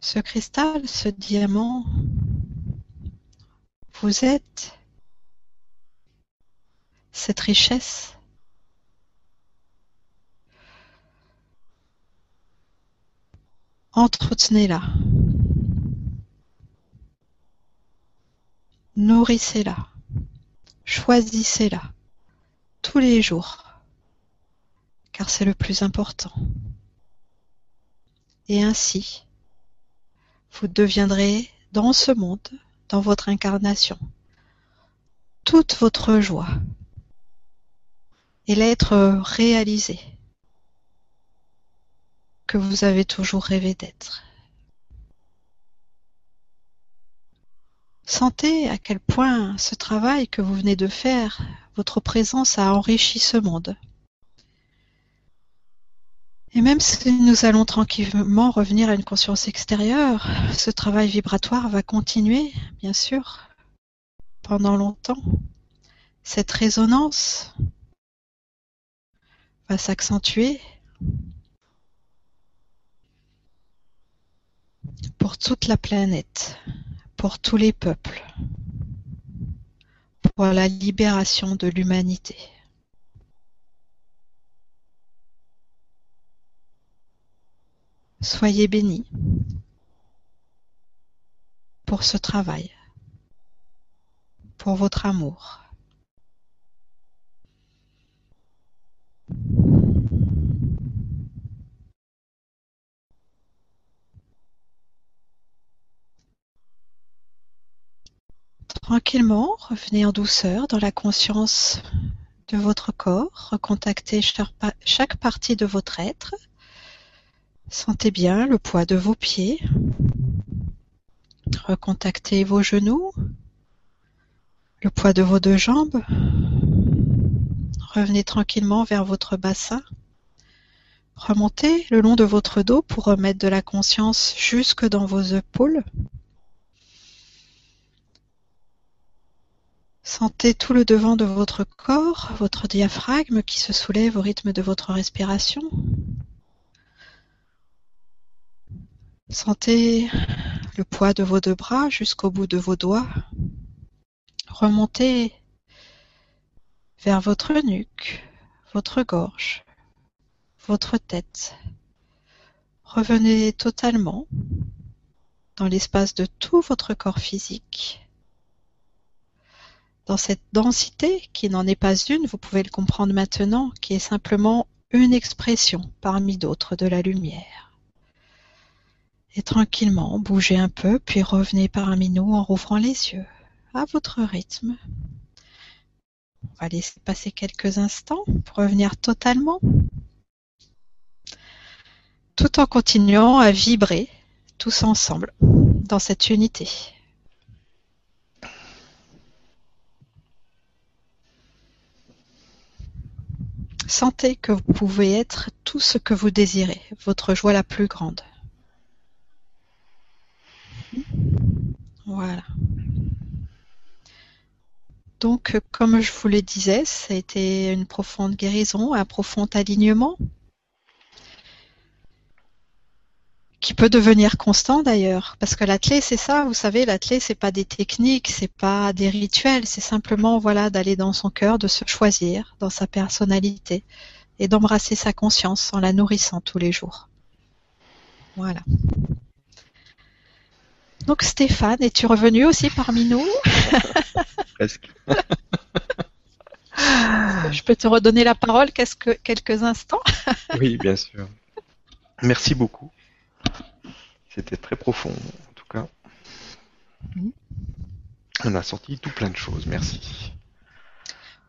Ce cristal, ce diamant, vous êtes cette richesse. Entretenez-la. Nourrissez-la. Choisissez-la tous les jours, car c'est le plus important. Et ainsi, vous deviendrez dans ce monde, dans votre incarnation, toute votre joie et l'être réalisé que vous avez toujours rêvé d'être. Sentez à quel point ce travail que vous venez de faire, votre présence a enrichi ce monde. Et même si nous allons tranquillement revenir à une conscience extérieure, ce travail vibratoire va continuer, bien sûr, pendant longtemps. Cette résonance va s'accentuer pour toute la planète, pour tous les peuples, pour la libération de l'humanité. Soyez bénis pour ce travail, pour votre amour. Tranquillement, revenez en douceur dans la conscience de votre corps, recontactez chaque partie de votre être. Sentez bien le poids de vos pieds. Recontactez vos genoux, le poids de vos deux jambes. Revenez tranquillement vers votre bassin. Remontez le long de votre dos pour remettre de la conscience jusque dans vos épaules. Sentez tout le devant de votre corps, votre diaphragme qui se soulève au rythme de votre respiration. Sentez le poids de vos deux bras jusqu'au bout de vos doigts. Remontez vers votre nuque, votre gorge, votre tête. Revenez totalement dans l'espace de tout votre corps physique dans cette densité qui n'en est pas une, vous pouvez le comprendre maintenant, qui est simplement une expression parmi d'autres de la lumière. Et tranquillement, bougez un peu, puis revenez parmi nous en rouvrant les yeux, à votre rythme. On va laisser passer quelques instants pour revenir totalement, tout en continuant à vibrer tous ensemble dans cette unité. Sentez que vous pouvez être tout ce que vous désirez, votre joie la plus grande. Voilà. Donc, comme je vous le disais, ça a été une profonde guérison, un profond alignement qui peut devenir constant d'ailleurs, parce que l'athlète c'est ça, vous savez, l'athlète c'est pas des techniques, c'est pas des rituels, c'est simplement voilà d'aller dans son cœur, de se choisir dans sa personnalité et d'embrasser sa conscience en la nourrissant tous les jours. Voilà. Donc Stéphane, es-tu revenu aussi parmi nous? Presque. Je peux te redonner la parole quelques instants? Oui, bien sûr. Merci beaucoup. C'était très profond, en tout cas. On a sorti tout plein de choses, merci.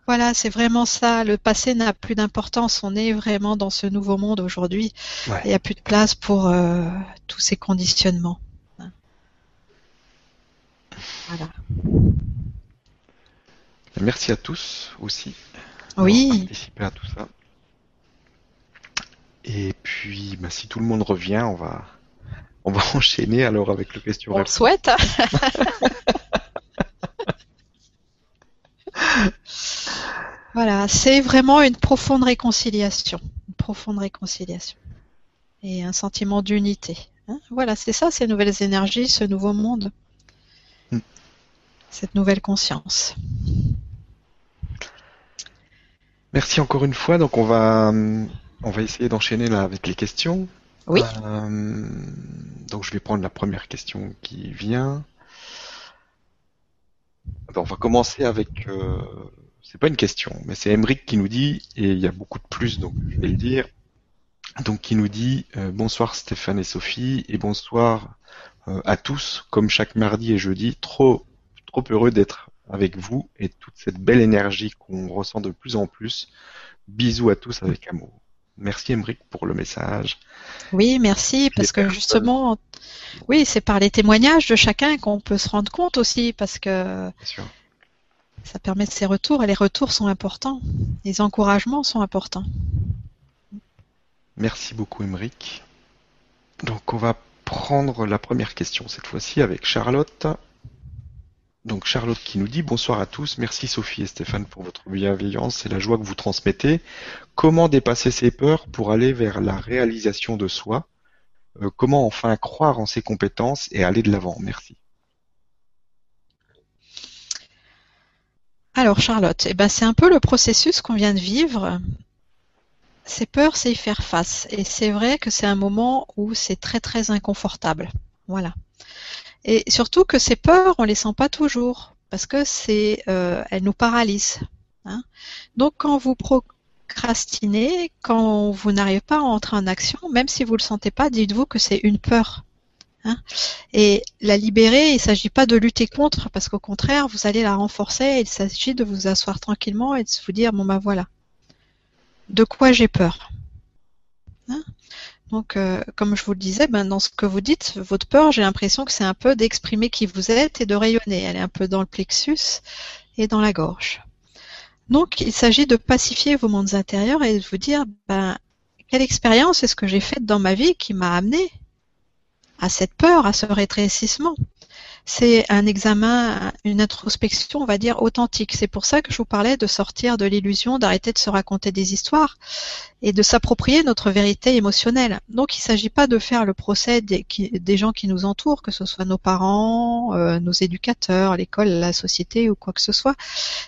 Voilà, c'est vraiment ça. Le passé n'a plus d'importance. On est vraiment dans ce nouveau monde aujourd'hui. Il n'y a plus de place pour euh, tous ces conditionnements. Voilà. Merci à tous aussi. Oui. Participer à tout ça. Et puis, bah, si tout le monde revient, on va, on va enchaîner alors avec le question On le souhaite. voilà, c'est vraiment une profonde réconciliation, une profonde réconciliation et un sentiment d'unité. hein. voilà, c'est ça, ces nouvelles énergies, ce nouveau monde, Mm. cette nouvelle conscience. Merci encore une fois. Donc on va, hum, on va essayer d'enchaîner là avec les questions. Oui. Euh, donc je vais prendre la première question qui vient. Ben, on va commencer avec. euh, c'est pas une question, mais c'est Emeric qui nous dit, et il y a beaucoup de plus, donc je vais le dire. Donc qui nous dit euh, bonsoir Stéphane et Sophie et bonsoir euh, à tous. Comme chaque mardi et jeudi, trop trop heureux d'être avec vous et toute cette belle énergie qu'on ressent de plus en plus. Bisous à tous avec amour. Merci Emeric pour le message. Oui, merci, parce que justement, oui, c'est par les témoignages de chacun qu'on peut se rendre compte aussi, parce que ça permet de ces retours, et les retours sont importants, les encouragements sont importants. Merci beaucoup Emeric. Donc on va prendre la première question cette fois-ci avec Charlotte. Donc Charlotte qui nous dit bonsoir à tous, merci Sophie et Stéphane pour votre bienveillance et la joie que vous transmettez. Comment dépasser ses peurs pour aller vers la réalisation de soi? Euh, Comment enfin croire en ses compétences et aller de l'avant? Merci. Alors Charlotte, eh ben, c'est un peu le processus qu'on vient de vivre. Ces peurs, c'est y faire face. Et c'est vrai que c'est un moment où c'est très très inconfortable. Voilà. Et surtout que ces peurs, on les sent pas toujours parce que c'est, euh, elles nous paralysent. hein. Donc quand vous procrastinez, quand vous n'arrivez pas à entrer en action, même si vous le sentez pas, dites-vous que c'est une peur. hein. Et la libérer, il ne s'agit pas de lutter contre, parce qu'au contraire, vous allez la renforcer. Il s'agit de vous asseoir tranquillement et de vous dire bon ben voilà, de quoi j'ai peur. Hein Donc, euh, comme je vous le disais, ben, dans ce que vous dites, votre peur, j'ai l'impression que c'est un peu d'exprimer qui vous êtes et de rayonner. Elle est un peu dans le plexus et dans la gorge. Donc, il s'agit de pacifier vos mondes intérieurs et de vous dire ben, quelle expérience est-ce que j'ai faite dans ma vie qui m'a amené à cette peur, à ce rétrécissement? C'est un examen, une introspection, on va dire, authentique. C'est pour ça que je vous parlais de sortir de l'illusion, d'arrêter de se raconter des histoires et de s'approprier notre vérité émotionnelle. Donc, il ne s'agit pas de faire le procès des, gens qui nous entourent, que ce soit nos parents, euh, nos éducateurs, l'école, la société ou quoi que ce soit.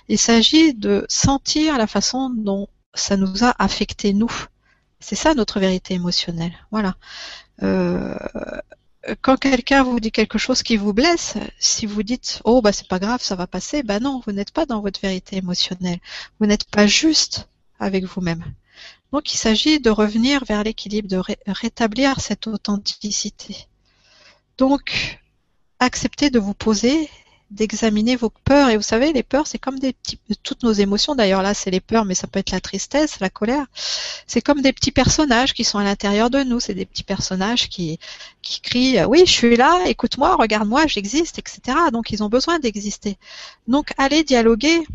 Il s'agit de sentir la façon dont ça nous a affecté nous. C'est ça notre vérité émotionnelle. Voilà. Euh, quand quelqu'un vous dit quelque chose qui vous blesse, si vous dites oh bah c'est pas grave, ça va passer, bah non, vous n'êtes pas dans votre vérité émotionnelle. Vous n'êtes pas juste avec vous-même. Donc il s'agit de revenir vers l'équilibre, de ré- rétablir cette authenticité. Donc acceptez de vous poser, d'examiner vos peurs. Et vous savez, les peurs, c'est comme des petits, toutes nos émotions. D'ailleurs là, c'est les peurs, mais ça peut être la tristesse, la colère. C'est comme des petits personnages qui sont à l'intérieur de nous. C'est des petits personnages qui, qui crient oui je suis là écoute-moi regarde-moi j'existe etc donc ils ont besoin d'exister donc allez dialoguer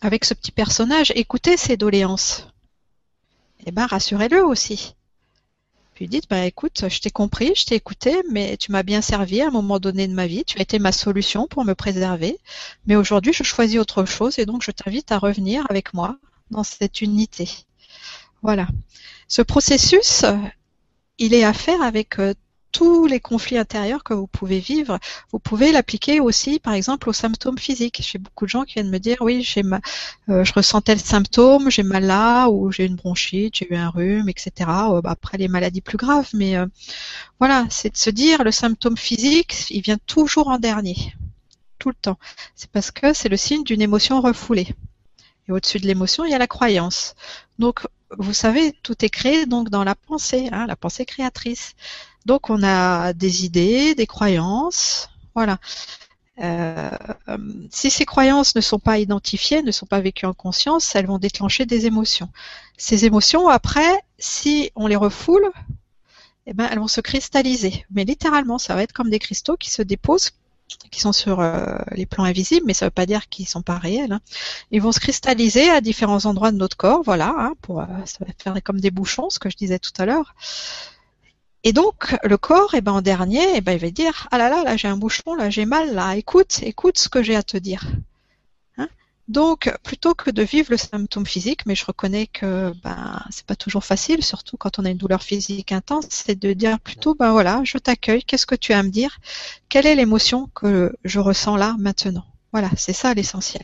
avec ce petit personnage écoutez ses doléances et ben rassurez-le aussi puis dites bah écoute je t'ai compris je t'ai écouté mais tu m'as bien servi à un moment donné de ma vie tu as été ma solution pour me préserver mais aujourd'hui je choisis autre chose et donc je t'invite à revenir avec moi dans cette unité. Voilà. Ce processus il est à faire avec euh, tous les conflits intérieurs que vous pouvez vivre. Vous pouvez l'appliquer aussi, par exemple, aux symptômes physiques. J'ai beaucoup de gens qui viennent me dire, oui, j'ai ma, euh, je ressentais le symptôme, j'ai mal là, ou j'ai une bronchite, j'ai eu un rhume, etc. Euh, bah, après les maladies plus graves, mais euh, voilà, c'est de se dire, le symptôme physique, il vient toujours en dernier, tout le temps. C'est parce que c'est le signe d'une émotion refoulée. Et au-dessus de l'émotion, il y a la croyance. Donc, vous savez, tout est créé donc dans la pensée, hein, la pensée créatrice. Donc on a des idées, des croyances, voilà. Euh, si ces croyances ne sont pas identifiées, ne sont pas vécues en conscience, elles vont déclencher des émotions. Ces émotions, après, si on les refoule, eh ben, elles vont se cristalliser. Mais littéralement, ça va être comme des cristaux qui se déposent qui sont sur euh, les plans invisibles, mais ça ne veut pas dire qu'ils sont pas réels. Hein. Ils vont se cristalliser à différents endroits de notre corps, voilà, hein, euh, ça va faire comme des bouchons, ce que je disais tout à l'heure. Et donc le corps, eh ben en dernier, eh ben il va dire ah là là là j'ai un bouchon, là j'ai mal, là écoute écoute ce que j'ai à te dire. Donc, plutôt que de vivre le symptôme physique, mais je reconnais que ben c'est pas toujours facile, surtout quand on a une douleur physique intense, c'est de dire plutôt ben voilà, je t'accueille, qu'est-ce que tu as à me dire? Quelle est l'émotion que je ressens là maintenant? Voilà, c'est ça l'essentiel.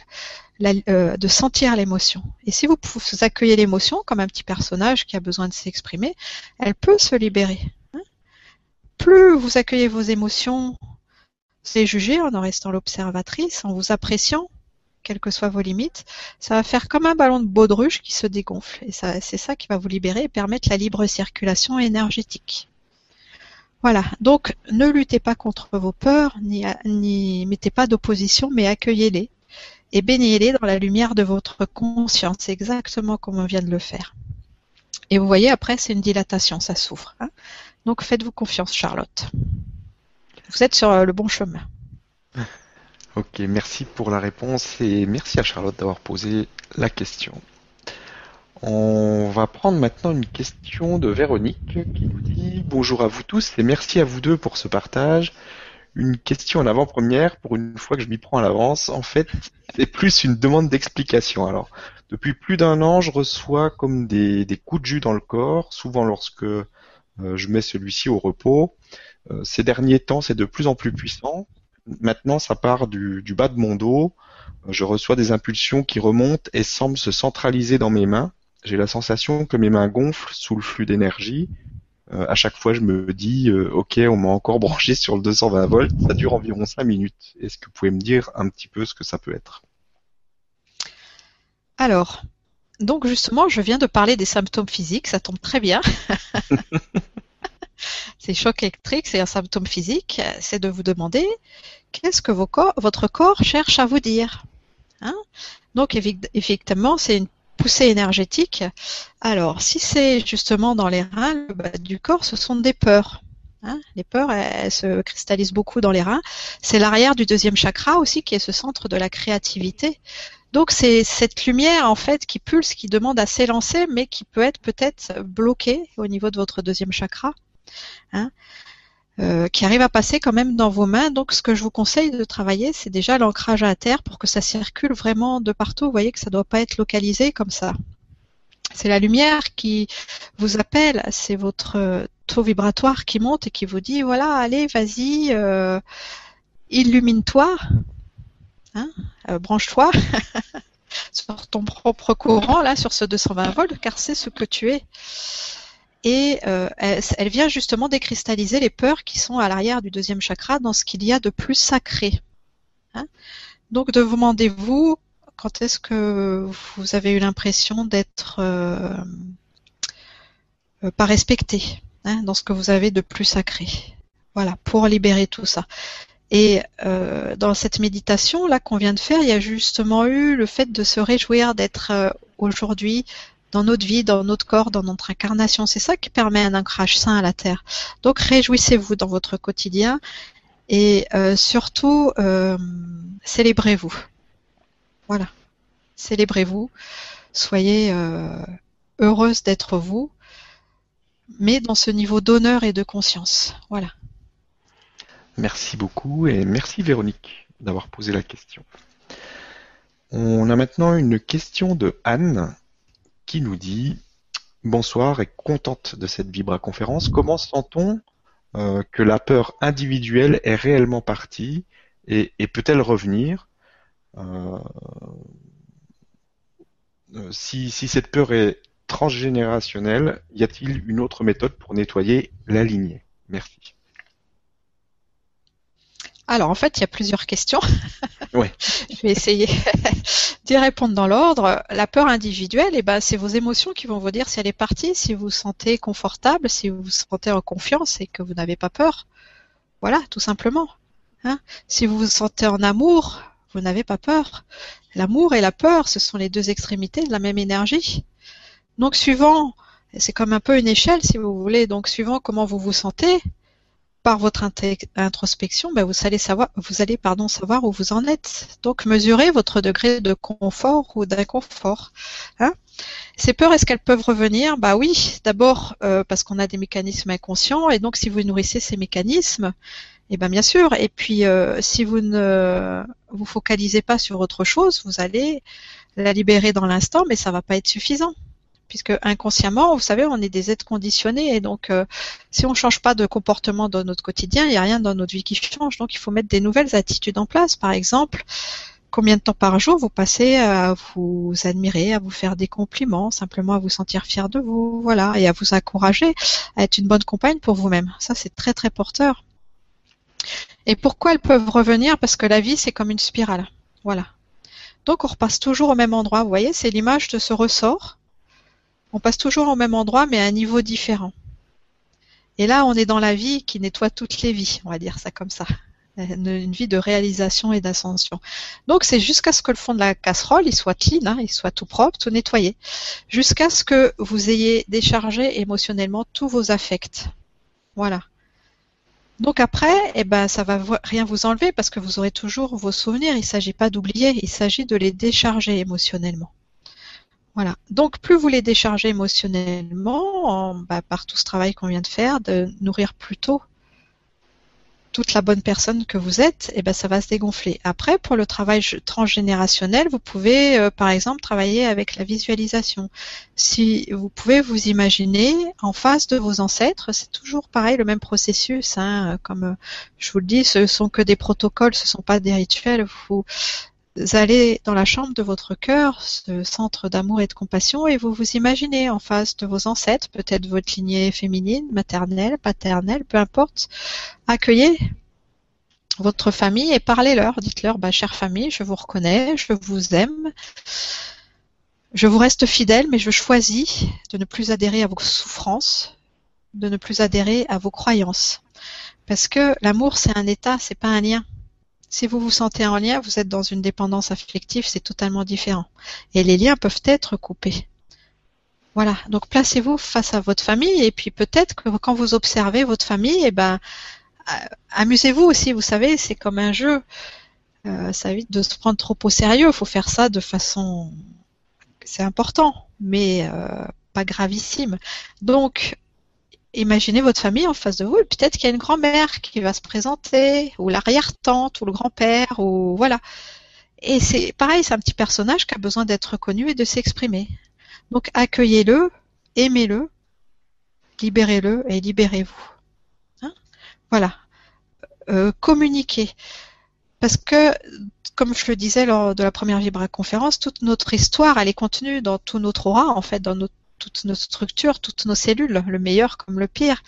Euh, de sentir l'émotion. Et si vous accueillez l'émotion comme un petit personnage qui a besoin de s'exprimer, elle peut se libérer. Hein. Plus vous accueillez vos émotions, c'est juger en en restant l'observatrice, en vous appréciant, quelles que soient vos limites, ça va faire comme un ballon de baudruche qui se dégonfle. Et c'est ça qui va vous libérer et permettre la libre circulation énergétique. Voilà, donc ne luttez pas contre vos peurs, ni, ni mettez pas d'opposition, mais accueillez-les et baignez-les dans la lumière de votre conscience, exactement comme on vient de le faire. Et vous voyez, après, c'est une dilatation, ça s'ouvre. Hein. Donc faites-vous confiance, Charlotte. Vous êtes sur le bon chemin. Ok, merci pour la réponse et merci à Charlotte d'avoir posé la question. On va prendre maintenant une question de Véronique qui nous dit Bonjour à vous tous et merci à vous deux pour ce partage. Une question en avant-première, pour une fois que je m'y prends à l'avance, en fait, c'est plus une demande d'explication. Alors, depuis plus d'un an, je reçois comme des, coups de jus dans le corps, souvent lorsque euh, je mets celui-ci au repos. Euh, ces derniers temps, c'est de plus en plus puissant maintenant ça part du, bas de mon dos. Je reçois des impulsions qui remontent et semblent se centraliser dans mes mains. J'ai la sensation que mes mains gonflent sous le flux d'énergie. Euh, à chaque fois, je me dis, euh, ok, on m'a encore branché sur le 220 volts. Ça dure environ 5 minutes. Est-ce que vous pouvez me dire un petit peu ce que ça peut être? Alors, donc justement, je viens de parler des symptômes physiques. Ça tombe très bien. ces chocs électriques, c'est un symptôme physique, c'est de vous demander qu'est-ce que votre corps cherche à vous dire. Hein? Donc effectivement, c'est une poussée énergétique. Alors, si c'est justement dans les reins le bas du corps, ce sont des peurs. Hein? Les peurs, elles, se cristallisent beaucoup dans les reins. C'est l'arrière du deuxième chakra aussi, qui est ce centre de la créativité. Donc c'est cette lumière en fait qui pulse, qui demande à s'élancer, mais qui peut être peut-être bloquée au niveau de votre deuxième chakra. Hein, euh, qui arrive à passer quand même dans vos mains. Donc ce que je vous conseille de travailler, c'est déjà l'ancrage à terre pour que ça circule vraiment de partout. Vous voyez que ça ne doit pas être localisé comme ça. C'est la lumière qui vous appelle, c'est votre taux vibratoire qui monte et qui vous dit voilà, allez, vas-y, euh, illumine-toi, hein, euh, branche-toi sur ton propre courant, là, sur ce 220 volts, car c'est ce que tu es et euh, elle, vient justement décristalliser les peurs qui sont à l'arrière du deuxième chakra dans ce qu'il y a de plus sacré. Hein. Donc de vous demandez-vous quand est-ce que vous avez eu l'impression d'être euh, pas respecté hein, dans ce que vous avez de plus sacré? Voilà, pour libérer tout ça. Et dans cette méditation là qu'on vient de faire, il y a justement eu le fait de se réjouir d'être aujourd'hui dans notre vie, dans notre corps, dans notre incarnation. C'est ça qui permet un ancrage sain à la Terre. Donc réjouissez-vous dans votre quotidien et euh, surtout euh, célébrez-vous. Voilà, célébrez-vous. Soyez euh, heureuse d'être vous, mais dans ce niveau d'honneur et de conscience. Voilà. Merci beaucoup et merci Véronique d'avoir posé la question. On a maintenant une question de Anne qui nous dit Bonsoir et contente de cette Vibra conférence. Comment sent-on euh, que la peur individuelle est réellement partie et, peut-elle revenir euh, euh, si, si, cette peur est transgénérationnelle, y a-t-il une autre méthode pour nettoyer la lignée? Merci. Alors en fait, il y a plusieurs questions. Je vais essayer d'y répondre dans l'ordre. La peur individuelle, eh ben, c'est vos émotions qui vont vous dire si elle est partie, si vous vous sentez confortable, si vous vous sentez en confiance et que vous n'avez pas peur. Voilà, tout simplement. Hein. si vous vous sentez en amour, vous n'avez pas peur. L'amour et la peur, ce sont les deux extrémités de la même énergie. Donc suivant, c'est comme un peu une échelle si vous voulez, donc suivant comment vous vous sentez, par votre introspection, ben, vous allez savoir, vous allez savoir où vous en êtes. Donc mesurez votre degré de confort ou d'inconfort. Hein ces peurs, est-ce qu'elles peuvent revenir? Bah oui, d'abord euh, parce qu'on a des mécanismes inconscients et donc si vous nourrissez ces mécanismes, eh ben bien sûr. Et puis euh, si vous ne vous focalisez pas sur autre chose, vous allez la libérer dans l'instant, mais ça va pas être suffisant puisque inconsciemment, vous savez, on est des êtres conditionnés et donc euh, si on ne change pas de comportement dans notre quotidien, il n'y a rien dans notre vie qui change. Donc il faut mettre des nouvelles attitudes en place. Par exemple, combien de temps par jour vous passez à vous admirer, à vous faire des compliments, simplement à vous sentir fier de vous, voilà, et à vous encourager à être une bonne compagne pour vous-même. Ça, c'est très très porteur. Et pourquoi elles peuvent revenir? Parce que la vie, c'est comme une spirale. Voilà. Donc on repasse toujours au même endroit. Vous voyez, c'est l'image de ce ressort. On passe toujours au même endroit, mais à un niveau différent. Et là, on est dans la vie qui nettoie toutes les vies, on va dire ça comme ça une, vie de réalisation et d'ascension. Donc c'est jusqu'à ce que le fond de la casserole soit clean, hein, il soit tout propre, tout nettoyé, jusqu'à ce que vous ayez déchargé émotionnellement tous vos affects. Voilà. Donc après, eh ben, ça va rien vous enlever parce que vous aurez toujours vos souvenirs. Il ne s'agit pas d'oublier, il s'agit de les décharger émotionnellement. Voilà. Donc plus vous les déchargez émotionnellement, bah, par tout ce travail qu'on vient de faire, de nourrir plutôt toute la bonne personne que vous êtes, et eh ben ça va se dégonfler. Après, pour le travail transgénérationnel, vous pouvez euh, par exemple travailler avec la visualisation. Si vous pouvez vous imaginer en face de vos ancêtres, c'est toujours pareil, le même processus. Hein, comme euh, je vous le dis, ce sont que des protocoles, ce sont pas des rituels. Vous allez dans la chambre de votre cœur, ce centre d'amour et de compassion, et vous vous imaginez en face de vos ancêtres, peut-être votre lignée féminine, maternelle, paternelle, peu importe. Accueillez votre famille et parlez-leur. Dites-leur, bah, chère famille, je vous reconnais, je vous aime. Je vous reste fidèle, mais je choisis de ne plus adhérer à vos souffrances, de ne plus adhérer à vos croyances. Parce que l'amour, c'est un état, c'est pas un lien. Si vous vous sentez en lien, vous êtes dans une dépendance affective, c'est totalement différent. Et les liens peuvent être coupés. Voilà. Donc placez-vous face à votre famille et puis peut-être que quand vous observez votre famille, eh ben euh, amusez-vous aussi. Vous savez, c'est comme un jeu. Euh, ça évite de se prendre trop au sérieux. Il faut faire ça de façon, c'est important, mais euh, pas gravissime. Donc imaginez votre famille en face de vous et peut-être qu'il y a une grand-mère qui va se présenter, ou l'arrière-tante, ou le grand-père, ou voilà. Et c'est pareil, c'est un petit personnage qui a besoin d'être reconnu et de s'exprimer. Donc accueillez-le, aimez-le, libérez-le et libérez-vous. Hein? Voilà. Euh, communiquez. Parce que, comme je le disais lors de la première Vibra conférence, toute notre histoire, elle est contenue dans tout notre aura, en fait, dans notre toutes nos structures, toutes nos cellules, le meilleur comme le pire.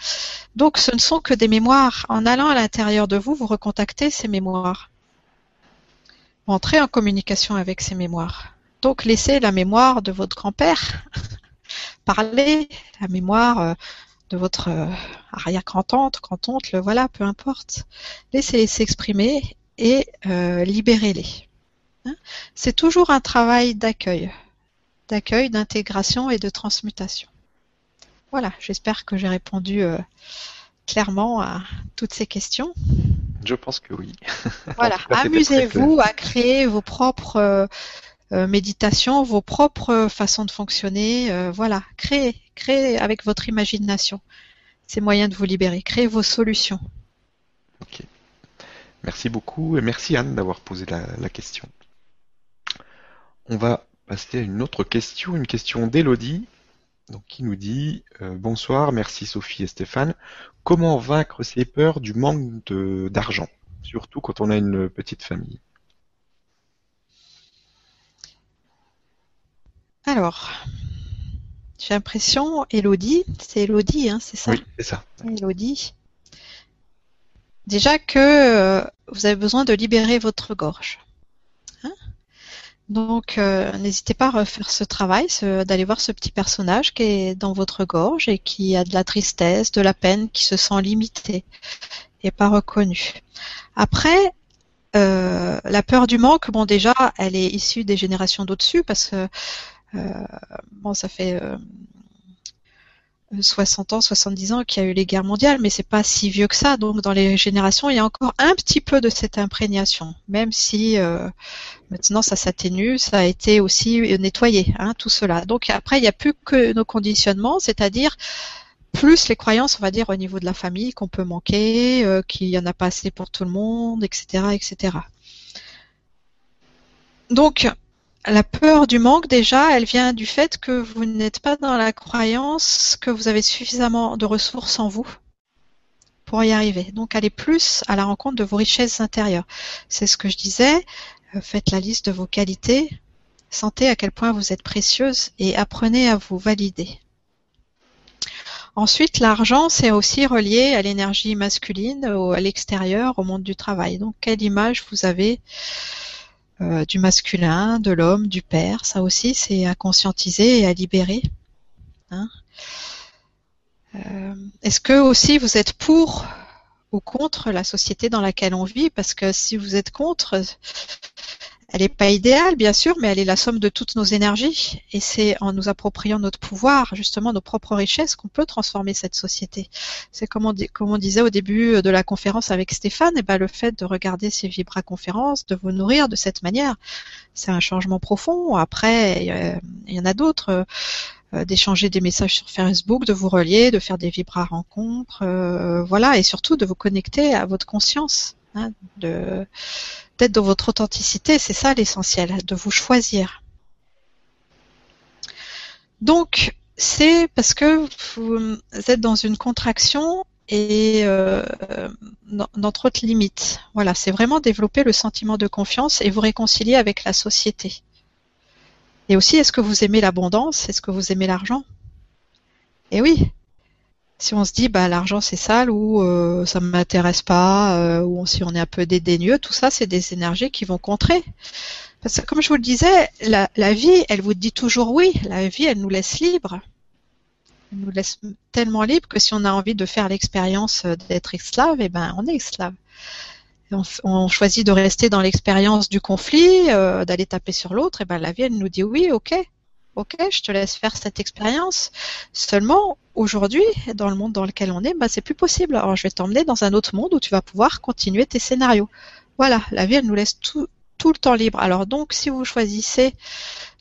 Donc ce ne sont que des mémoires. En allant à l'intérieur de vous, vous recontactez ces mémoires. Vous entrez en communication avec ces mémoires. Donc laissez la mémoire de votre grand-père parler, la mémoire euh, de votre euh, arrière-grand-tante, grand-oncle, voilà, peu importe. Laissez-les s'exprimer et euh, libérez-les. Hein. C'est toujours un travail d'accueil d'accueil, d'intégration et de transmutation. Voilà, j'espère que j'ai répondu euh, clairement à toutes ces questions. Je pense que oui. Voilà, amusez-vous à créer vos propres euh, euh, méditations, vos propres façons de fonctionner. voilà, créez, créez avec votre imagination ces moyens de vous libérer. Créez vos solutions. Ok. Merci beaucoup et merci Anne d'avoir posé la, la question. On va passer à une autre question, une question d'Elodie, donc qui nous dit euh, bonsoir, merci Sophie et Stéphane. Comment vaincre ces peurs du manque d'argent, surtout quand on a une petite famille? Alors, j'ai l'impression, Elodie, c'est Elodie, hein, c'est ça? Oui, c'est ça. Elodie. Déjà que euh, vous avez besoin de libérer votre gorge. Donc, euh, n'hésitez pas à refaire ce travail, d'aller voir ce petit personnage qui est dans votre gorge et qui a de la tristesse, de la peine, qui se sent limité et pas reconnu. Après, euh, la peur du manque, bon déjà, elle est issue des générations d'au-dessus parce que euh, bon, ça fait 60 ans, 70 ans qu'il y a eu les guerres mondiales, mais c'est pas si vieux que ça. Donc dans les générations, il y a encore un petit peu de cette imprégnation, même si euh, maintenant ça s'atténue, ça a été aussi nettoyé, hein, tout cela. Donc après, il n'y a plus que nos conditionnements, c'est-à-dire plus les croyances, on va dire, au niveau de la famille qu'on peut manquer, euh, qu'il y en a pas assez pour tout le monde, etc., etc. Donc la peur du manque, déjà, elle vient du fait que vous n'êtes pas dans la croyance que vous avez suffisamment de ressources en vous pour y arriver. Donc, allez plus à la rencontre de vos richesses intérieures. C'est ce que je disais. Euh, faites la liste de vos qualités. Sentez à quel point vous êtes précieuse et apprenez à vous valider. Ensuite, l'argent, c'est aussi relié à l'énergie masculine, à l'extérieur, au monde du travail. Donc, quelle image vous avez euh, du masculin, de l'homme, du père. Ça aussi, c'est à conscientiser et à libérer. Hein. Euh, est-ce que aussi vous êtes pour ou contre la société dans laquelle on vit? Parce que si vous êtes contre, elle n'est pas idéale, bien sûr, mais elle est la somme de toutes nos énergies. Et c'est en nous appropriant notre pouvoir, justement nos propres richesses, qu'on peut transformer cette société. C'est comme on, comme on disait au début de la conférence avec Stéphane, et ben le fait de regarder ces vibra-conférences, de vous nourrir de cette manière, c'est un changement profond. Après, il y en a d'autres. Euh, d'échanger des messages sur Facebook, de vous relier, de faire des vibra rencontres, euh, voilà, et surtout de vous connecter à votre conscience, hein, d'être dans votre authenticité, c'est ça l'essentiel, de vous choisir. Donc, c'est parce que vous êtes dans une contraction et euh, dans, trop de limites. Voilà, c'est vraiment développer le sentiment de confiance et vous réconcilier avec la société. Et aussi, est-ce que vous aimez l'abondance? Est-ce que vous aimez l'argent? Eh oui, si on se dit bah l'argent c'est sale ou euh, ça m'intéresse pas euh, ou si on est un peu dédaigneux, tout ça c'est des énergies qui vont contrer. Parce que comme je vous le disais, la, vie, elle vous dit toujours oui. La vie, elle nous laisse libre. Elle nous laisse tellement libre que si on a envie de faire l'expérience d'être esclave, eh ben on est esclave. On, on, choisit de rester dans l'expérience du conflit, euh, d'aller taper sur l'autre, et ben la vie, elle nous dit oui, ok, ok, je te laisse faire cette expérience. Seulement, aujourd'hui, dans le monde dans lequel on est, bah, c'est plus possible. Alors, je vais t'emmener dans un autre monde où tu vas pouvoir continuer tes scénarios. Voilà, la vie, elle nous laisse tout, tout le temps libre. Alors, donc, si vous choisissez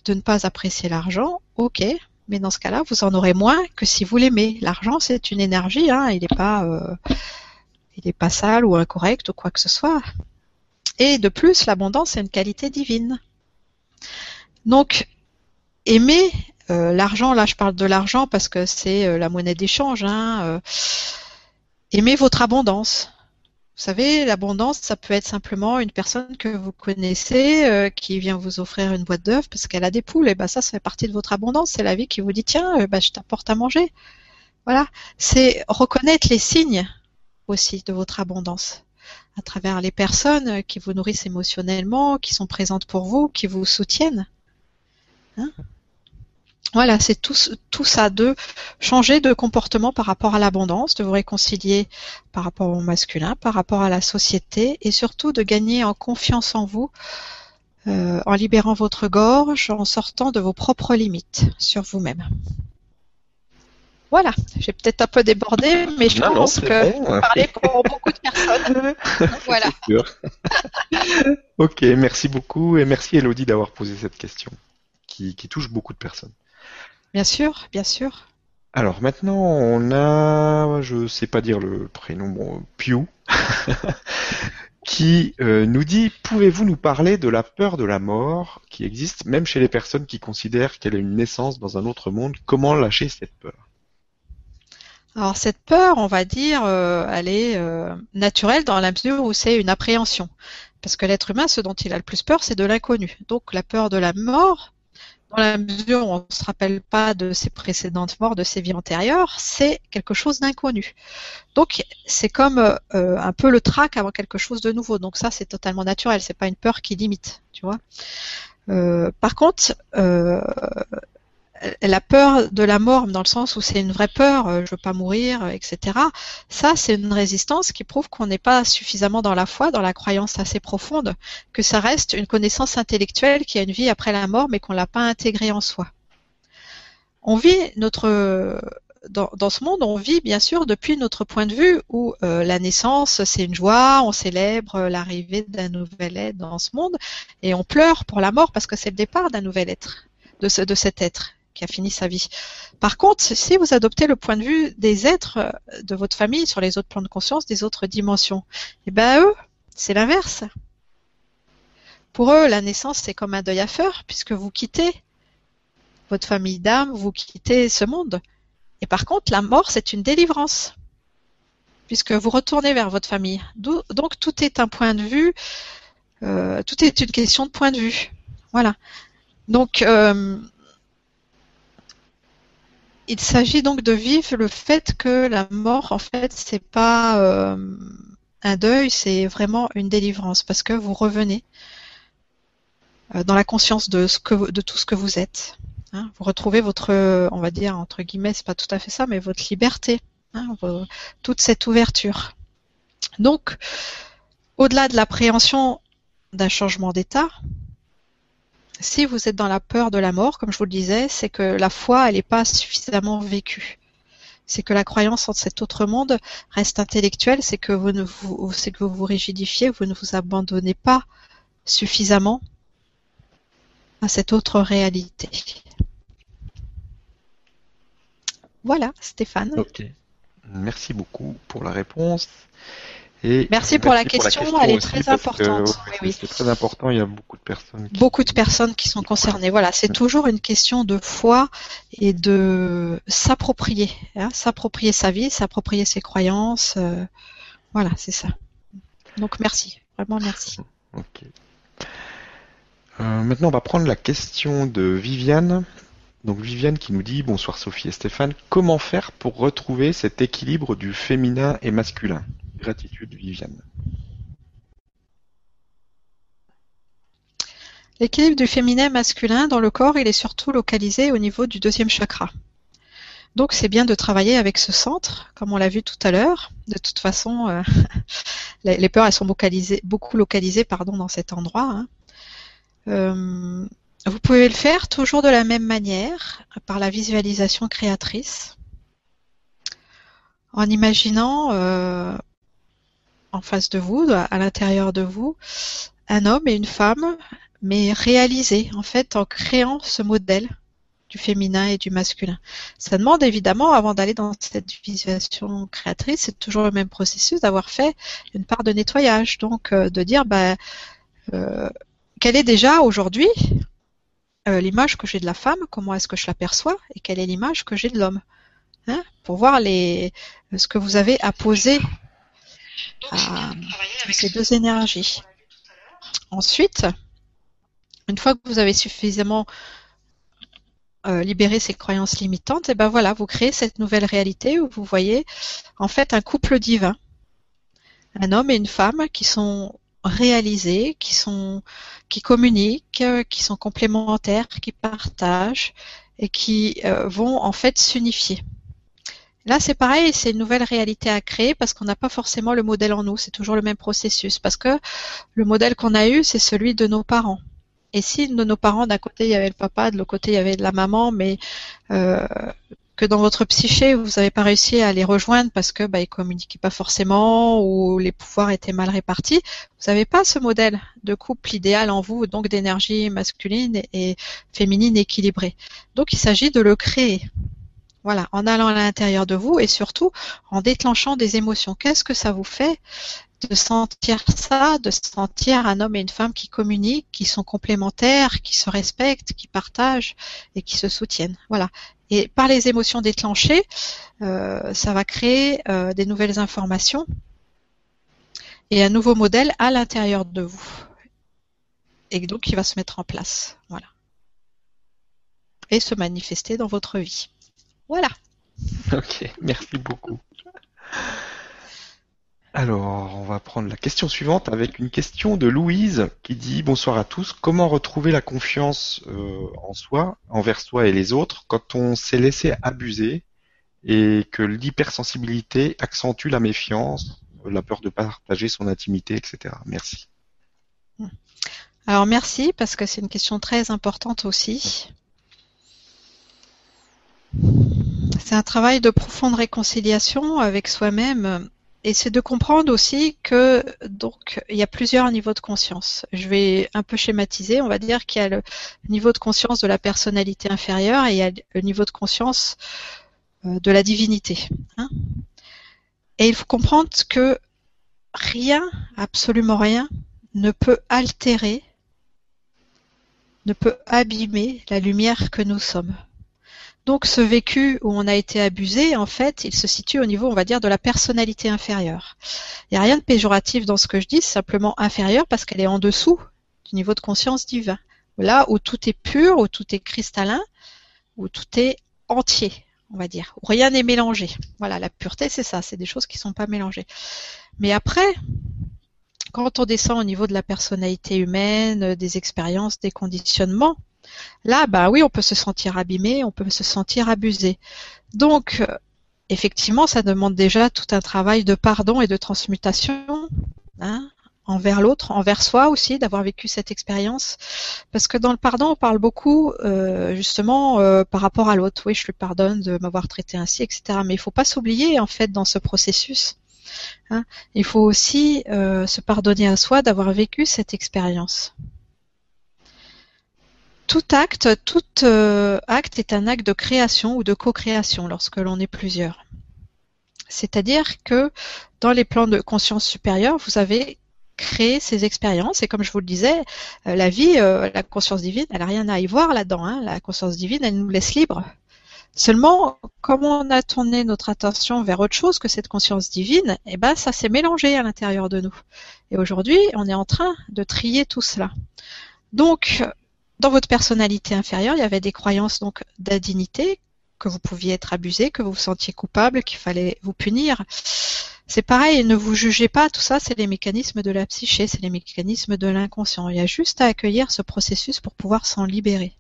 de ne pas apprécier l'argent, ok, mais dans ce cas-là, vous en aurez moins que si vous l'aimez. L'argent, c'est une énergie, hein, il n'est pas, euh, il est pas sale ou incorrect ou quoi que ce soit. Et de plus, l'abondance, c'est une qualité divine. Donc, aimer euh, l'argent, là je parle de l'argent parce que c'est euh, la monnaie d'échange, hein, euh, aimer votre abondance. Vous savez, l'abondance, ça peut être simplement une personne que vous connaissez qui vient vous offrir une boîte d'œufs parce qu'elle a des poules. Et ben ça, ça fait partie de votre abondance. C'est la vie qui vous dit tiens, ben, je t'apporte à manger. Voilà, c'est reconnaître les signes aussi de votre abondance à travers les personnes qui vous nourrissent émotionnellement, qui sont présentes pour vous, qui vous soutiennent. Hein voilà, c'est tout, tout, ça, de changer de comportement par rapport à l'abondance, de vous réconcilier par rapport au masculin, par rapport à la société, et surtout de gagner en confiance en vous, euh, en libérant votre gorge, en sortant de vos propres limites sur vous-même. Voilà, j'ai peut-être un peu débordé, mais je pense que bon. parler pour beaucoup de personnes. voilà. ok, merci beaucoup et merci Elodie d'avoir posé cette question qui touche beaucoup de personnes. Bien sûr, bien sûr. Alors maintenant, on a, je sais pas dire le prénom, bon, Pew, qui euh, nous dit Pouvez-vous nous parler de la peur de la mort qui existe même chez les personnes qui considèrent qu'elle est une naissance dans un autre monde? Comment lâcher cette peur? Alors cette peur, on va dire, euh, elle est euh, naturelle dans la mesure où c'est une appréhension. Parce que l'être humain, ce dont il a le plus peur, c'est de l'inconnu. Donc la peur de la mort, dans la mesure où on ne se rappelle pas de ses précédentes morts, de ses vies antérieures, c'est quelque chose d'inconnu. Donc c'est comme euh, un peu le trac avant quelque chose de nouveau. Donc ça c'est totalement naturel, c'est pas une peur qui limite, tu vois. Euh, par contre, euh, la peur de la mort, dans le sens où c'est une vraie peur, euh, je veux pas mourir, euh, etc. Ça, c'est une résistance qui prouve qu'on n'est pas suffisamment dans la foi, dans la croyance assez profonde, que ça reste une connaissance intellectuelle qui a une vie après la mort, mais qu'on l'a pas intégrée en soi. On vit notre dans, ce monde, on vit bien sûr depuis notre point de vue où euh, la naissance, c'est une joie, on célèbre l'arrivée d'un nouvel être dans ce monde, et on pleure pour la mort parce que c'est le départ d'un nouvel être, de cet être qui a fini sa vie. Par contre, si vous adoptez le point de vue des êtres euh, de votre famille sur les autres plans de conscience, des autres dimensions, eh ben eux, c'est l'inverse. Pour eux, la naissance, c'est comme un deuil à faire, puisque vous quittez votre famille d'âme, vous quittez ce monde. Et par contre, la mort, c'est une délivrance, puisque vous retournez vers votre famille. Donc, tout est un point de vue, euh, tout est une question de point de vue. Voilà. Donc, euh, il s'agit donc de vivre le fait que la mort, en fait, c'est pas euh, un deuil, c'est vraiment une délivrance, parce que vous revenez dans la conscience de tout ce que vous êtes. Hein, vous retrouvez votre, on va dire entre guillemets, c'est pas tout à fait ça, mais votre liberté, hein, toute cette ouverture. Donc, au-delà de l'appréhension d'un changement d'état, si vous êtes dans la peur de la mort, comme je vous le disais, c'est que la foi, elle n'est pas suffisamment vécue. C'est que la croyance en cet autre monde reste intellectuelle, c'est que vous vous, c'est que vous vous rigidifiez, vous ne vous abandonnez pas suffisamment à cette autre réalité. Voilà, Stéphane. Ok. Merci beaucoup pour la réponse. Et merci, pour, la question, elle est très importante. C'est très important, il y a beaucoup de personnes. Qui... Beaucoup de personnes qui sont concernées. Voilà, c'est toujours une question de foi et de s'approprier, hein, s'approprier sa vie, s'approprier ses croyances. Euh, voilà, c'est ça. Donc merci, vraiment merci. Ok. Euh, maintenant, on va prendre la question de Viviane. Donc Viviane qui nous dit bonsoir Sophie et Stéphane, comment faire pour retrouver cet équilibre du féminin et masculin? Gratitude. L'équilibre du féminin masculin dans le corps, il est surtout localisé au niveau du deuxième chakra. Donc c'est bien de travailler avec ce centre, comme on l'a vu tout à l'heure. De toute façon, euh, les peurs elles sont beaucoup localisées pardon, dans cet endroit. Hein. Euh, vous pouvez le faire toujours de la même manière, par la visualisation créatrice, en imaginant euh, en face de vous, à l'intérieur de vous, un homme et une femme, mais réalisés, en fait, en créant ce modèle du féminin et du masculin. Ça demande évidemment, avant d'aller dans cette visualisation créatrice, c'est toujours le même processus d'avoir fait une part de nettoyage. Donc, euh, de dire, bah, euh, quelle est déjà aujourd'hui euh, l'image que j'ai de la femme, comment est-ce que je l'aperçois et quelle est l'image que j'ai de l'homme. Hein, pour voir ce que vous avez à poser à ces deux énergies. Ensuite, une fois que vous avez suffisamment euh, libéré ces croyances limitantes, et eh ben voilà, vous créez cette nouvelle réalité où vous voyez en fait un couple divin, un homme et une femme qui sont réalisés, qui sont qui communiquent, qui sont complémentaires, qui partagent et qui euh, vont en fait s'unifier. Là, c'est pareil, c'est une nouvelle réalité à créer parce qu'on n'a pas forcément le modèle en nous. C'est toujours le même processus parce que le modèle qu'on a eu, c'est celui de nos parents. Et si de nos parents, d'un côté il y avait le papa, de l'autre côté il y avait la maman, mais euh, que dans votre psyché, vous n'avez pas réussi à les rejoindre parce que bah, ils communiquaient pas forcément ou les pouvoirs étaient mal répartis, vous n'avez pas ce modèle de couple idéal en vous, donc d'énergie masculine et féminine équilibrée. Donc il s'agit de le créer. Voilà, en allant à l'intérieur de vous et surtout en déclenchant des émotions. Qu'est-ce que ça vous fait de sentir ça, de sentir un homme et une femme qui communiquent, qui sont complémentaires, qui se respectent, qui partagent et qui se soutiennent? Voilà. Et par les émotions déclenchées, euh, ça va créer euh, des nouvelles informations et un nouveau modèle à l'intérieur de vous. Et donc, il va se mettre en place. Voilà. Et se manifester dans votre vie. Voilà. Ok, merci beaucoup. Alors, on va prendre la question suivante avec une question de Louise qui dit Bonsoir à tous. Comment retrouver la confiance euh, en soi, envers soi et les autres, quand on s'est laissé abuser et que l'hypersensibilité accentue la méfiance, la peur de partager son intimité, etc. Merci. Alors merci parce que c'est une question très importante aussi. C'est un travail de profonde réconciliation avec soi-même et c'est de comprendre aussi que donc il y a plusieurs niveaux de conscience. Je vais un peu schématiser. On va dire qu'il y a le niveau de conscience de la personnalité inférieure et il y a le niveau de conscience euh, de la divinité. Hein. et il faut comprendre que rien, absolument rien, ne peut altérer, ne peut abîmer la lumière que nous sommes. Donc ce vécu où on a été abusé, en fait, il se situe au niveau, on va dire, de la personnalité inférieure. Il n'y a rien de péjoratif dans ce que je dis, simplement inférieur parce qu'elle est en dessous du niveau de conscience divin. Là où tout est pur, où tout est cristallin, où tout est entier, on va dire, où rien n'est mélangé. Voilà, la pureté, c'est ça, c'est des choses qui ne sont pas mélangées. Mais après, quand on descend au niveau de la personnalité humaine, des expériences, des conditionnements, Là, bah oui, on peut se sentir abîmé, on peut se sentir abusé. Donc, euh, effectivement, ça demande déjà tout un travail de pardon et de transmutation hein, envers l'autre, envers soi aussi, d'avoir vécu cette expérience. Parce que dans le pardon, on parle beaucoup euh, justement euh, par rapport à l'autre. Oui, je lui pardonne de m'avoir traité ainsi, etc. Mais il ne faut pas s'oublier en fait dans ce processus. Hein. Il faut aussi se pardonner à soi d'avoir vécu cette expérience tout acte, tout euh, acte est un acte de création ou de co-création lorsque l'on est plusieurs. C'est-à-dire que dans les plans de conscience supérieure, vous avez créé ces expériences et comme je vous le disais, euh, la vie, euh, la conscience divine, elle n'a rien à y voir là-dedans. Hein. La conscience divine, elle nous laisse libres. Seulement, comme on a tourné notre attention vers autre chose que cette conscience divine, eh ben ça s'est mélangé à l'intérieur de nous. Et aujourd'hui, on est en train de trier tout cela. Donc, dans votre personnalité inférieure, il y avait des croyances donc d'indignité, que vous pouviez être abusé, que vous vous sentiez coupable, qu'il fallait vous punir. C'est pareil, ne vous jugez pas, tout ça, c'est les mécanismes de la psyché, c'est les mécanismes de l'inconscient. Il y a juste à accueillir ce processus pour pouvoir s'en libérer.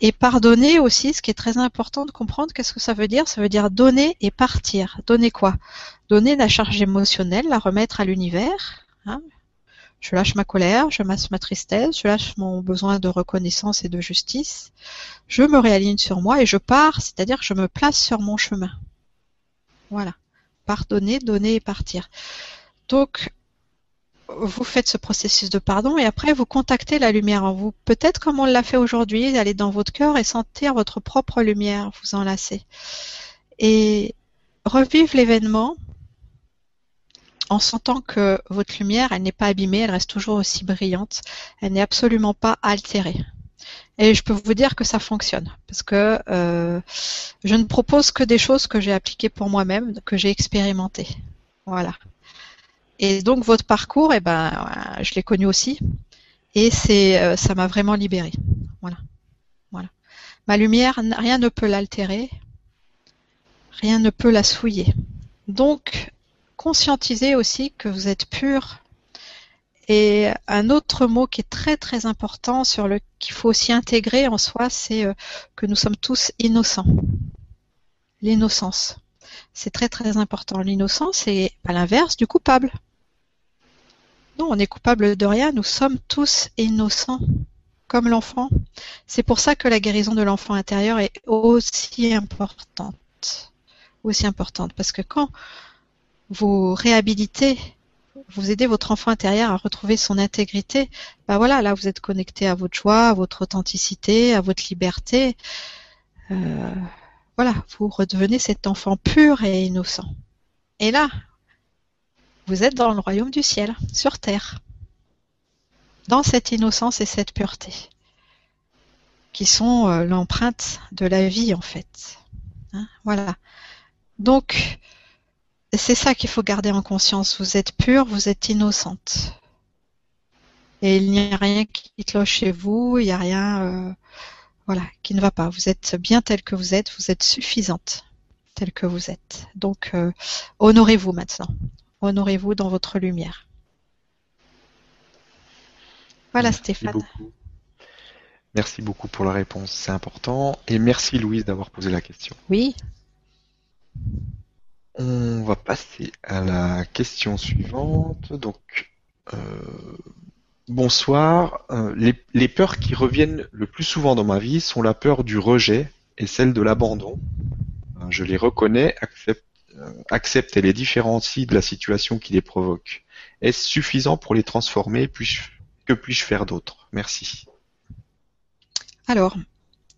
Et pardonner aussi, ce qui est très important de comprendre, qu'est-ce que ça veut dire? Ça veut dire donner et partir. Donner quoi? Donner la charge émotionnelle, la remettre à l'univers, hein, je lâche ma colère, je masse ma tristesse, je lâche mon besoin de reconnaissance et de justice. Je me réaligne sur moi et je pars, c'est-à-dire je me place sur mon chemin. Voilà. Pardonner, donner et partir. Donc, vous faites ce processus de pardon et après vous contactez la lumière en vous. Peut-être comme on l'a fait aujourd'hui, aller dans votre cœur et sentir votre propre lumière vous enlacer. Et revivre l'événement en sentant que votre lumière, elle n'est pas abîmée, elle reste toujours aussi brillante, elle n'est absolument pas altérée. Et je peux vous dire que ça fonctionne, parce que euh, je ne propose que des choses que j'ai appliquées pour moi-même, que j'ai expérimentées. Voilà. Et donc votre parcours, eh ben, je l'ai connu aussi, et c'est, euh, ça m'a vraiment libérée. Voilà. Voilà. Ma lumière, rien ne peut l'altérer, rien ne peut la souiller. Donc, conscientiser aussi que vous êtes pur. Et un autre mot qui est très très important sur le qu'il faut aussi intégrer en soi, c'est euh, que nous sommes tous innocents. L'innocence. C'est très très important. L'innocence, c'est à l'inverse du coupable. Non, on est coupable de rien, nous sommes tous innocents, comme l'enfant. C'est pour ça que la guérison de l'enfant intérieur est aussi importante. Aussi importante. Parce que quand vous réhabilitez, vous aidez votre enfant intérieur à retrouver son intégrité, bah voilà, là vous êtes connecté à votre joie, à votre authenticité, à votre liberté. Euh, voilà, vous redevenez cet enfant pur et innocent. Et là, vous êtes dans le royaume du ciel, sur terre, dans cette innocence et cette pureté, qui sont euh, l'empreinte de la vie en fait. Hein, voilà. Donc, c'est ça qu'il faut garder en conscience. Vous êtes pure, vous êtes innocente. Et il n'y a rien qui cloche chez vous, il n'y a rien euh, voilà, qui ne va pas. Vous êtes bien tel que vous êtes, vous êtes suffisante tel que vous êtes. Donc, euh, honorez-vous maintenant. Honorez-vous dans votre lumière. Voilà Stéphane. Merci beaucoup pour la réponse, c'est important. Et merci Louise d'avoir posé la question. Oui. On va passer à la question suivante. Donc, euh, bonsoir. Euh, les, peurs qui reviennent le plus souvent dans ma vie sont la peur du rejet et celle de l'abandon. je les reconnais, accepte, euh, et les différencie de la situation qui les provoque. Est-ce suffisant pour les transformer Que puis-je faire d'autre? Merci. Alors,